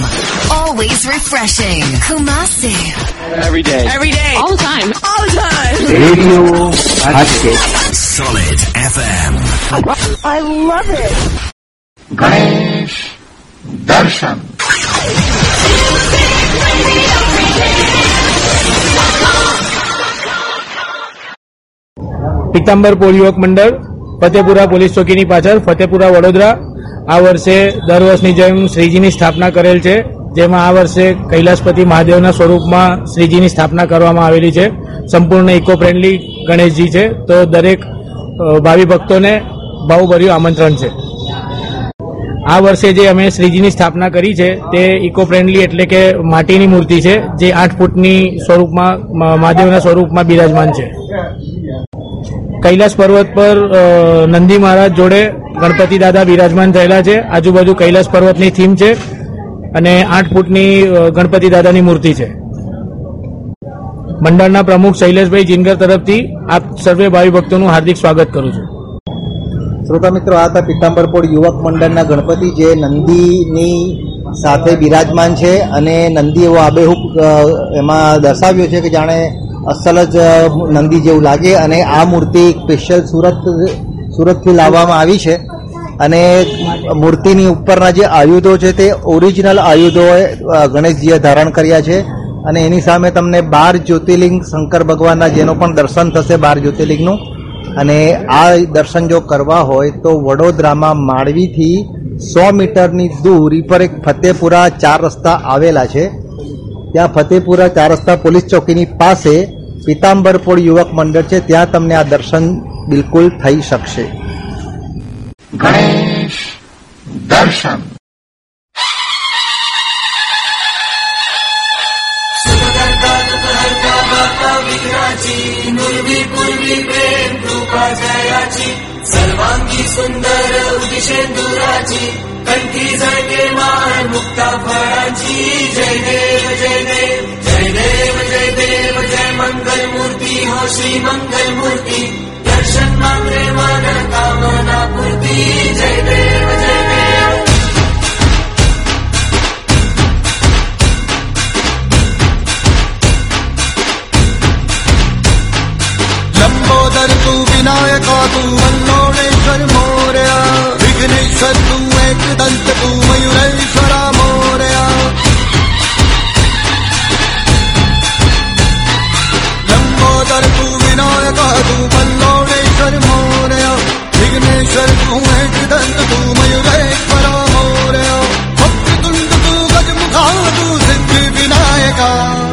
Always refreshing. Kumasi. Every day. Every day. All the time. All the time. Radio Hatkesh Solid FM. I love it. Ganesh દર્શન પિતાંબર પોલ યુવક મંડળ ફતેપુરા પોલીસ ચોકીની પાછળ ફતેપુરા વડોદરા આ વર્ષે દર વર્ષની જેમ શ્રીજીની સ્થાપના કરેલ છે, જેમાં આ વર્ષે કૈલાસપતિ મહાદેવના સ્વરૂપમાં શ્રીજીની સ્થાપના કરવામાં આવેલી છે. સંપૂર્ણ ઇકો ફ્રેન્ડલી ગણેશજી છે. તો દરેક ભાવિ ભક્તોને ભાવભર્યું આમંત્રણ છે. આ વર્ષે જે અમે શ્રીજીની સ્થાપના કરી છે, તે ઇકો ફ્રેન્ડલી એટલે કે માટીની મૂર્તિ છે, જે આઠ ફૂટની સ્વરૂપમાં મહાદેવના સ્વરૂપમાં બિરાજમાન છે. કૈલાસ પર્વત પર નંદી મહારાજ જોડે ગણપતિ દાદા બિરાજમાન થયેલા છે. આજુબાજુ કૈલાસ પર્વતની થીમ છે અને આઠ ફૂટની ગણપતિ દાદાની મૂર્તિ છે. મંડળના પ્રમુખ શૈલેષભાઈ જીનગર તરફથી આપ સર્વે ભાવિ ભક્તોનું હાર્દિક સ્વાગત કરું છું. શ્રોતા મિત્રો, આ હતા પિત્તાંબરપોળ યુવક મંડળના ગણપતિ જે નંદીની સાથે બિરાજમાન છે અને નંદી એવો આબેહૂબ એમાં દર્શાવ્યો છે કે જાણે અસલ જ નંદી જેવું લાગે અને આ મૂર્તિ સ્પેશિયલ સુરત, સુરતથી લાવવામાં આવી છે. અને મૂર્તિની ઉપરના જે આયુધો છે તે ઓરિજિનલ આયુધો ગણેશજીએ ધારણ કર્યા છે. અને એની સામે તમને બાર જ્યોતિર્લિંગ શંકર ભગવાનના જેનો પણ દર્શન થશે બાર જ્યોતિર્લિંગનું. અને આ દર્શન જો કરવા હોય તો વડોદરામાં માંડવીથી સો મીટરની દૂર પર એક ફતેપુરા ચાર રસ્તા આવેલા છે. ત્યાં ફતેપુરા ચાર રસ્તા પોલીસ ચોકીની પાસે પિતાંબરપોળ યુવક મંડળ છે. ત્યાં તમને આ દર્શન બિલકુલ થઈ શકશે. ગણેશ દર્શન. સુંદર उदिशेंदुराची कंठी झळके मान मुक्ता फळाची जय देव जय देव जय देव जय देव, जय मंगल मूर्ती। हो श्री मंगल मूर्ती। दर्शन मात्रे मन कामना पूर्ती। जय देव जय देव। लंबोदर तू विनायका तू मल्लोणेश्वर Morya Ebenezer tu eccitante tu maiurenzor amorea Lambodar તું વિનાયક તું પલ્લોણેશ્વર મોર્યા વિઘ્નેશ્વર તું એક્દંત તું મયુરેશ્વર મોર્યા ભક્તિતુંડ તું ગજમુખા તું સિદ્ધિ વિનાયકા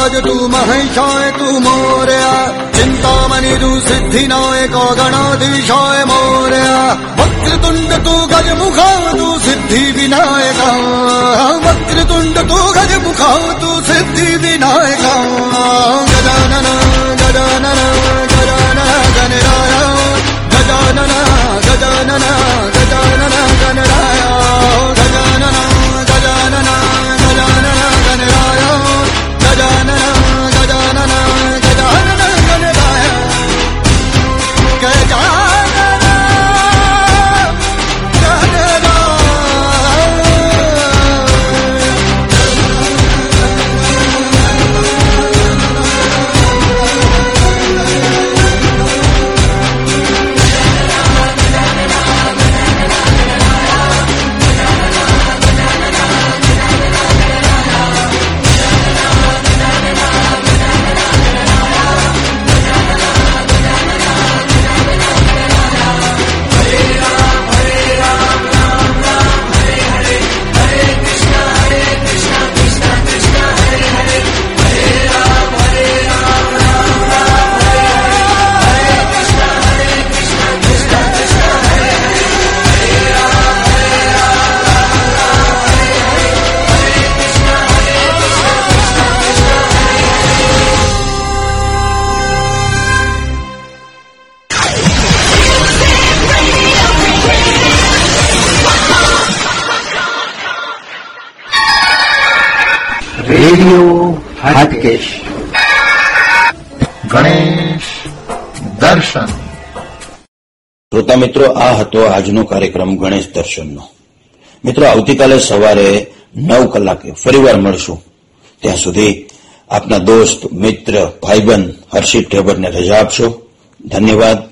રાજ તું મહેશાય તું મોર્યા. ચિંતામણી તું સિદ્ધિ નાયક ગણાધીશાય મોર્યા. વક્રતુંડ તું ગજમુખા હાટકેશ ગણેશ દર્શન. શ્રોતા મિત્રો, આ હતો આજનો કાર્યક્રમ ગણેશ દર્શનનો. મિત્રો, આવતીકાલે સવારે નવ કલાકે ફરીવાર મળશું. ત્યાં સુધી આપના દોસ્ત, મિત્ર, ભાઈબંધ હર્ષિત ઠેબરને રજા આપશો. ધન્યવાદ.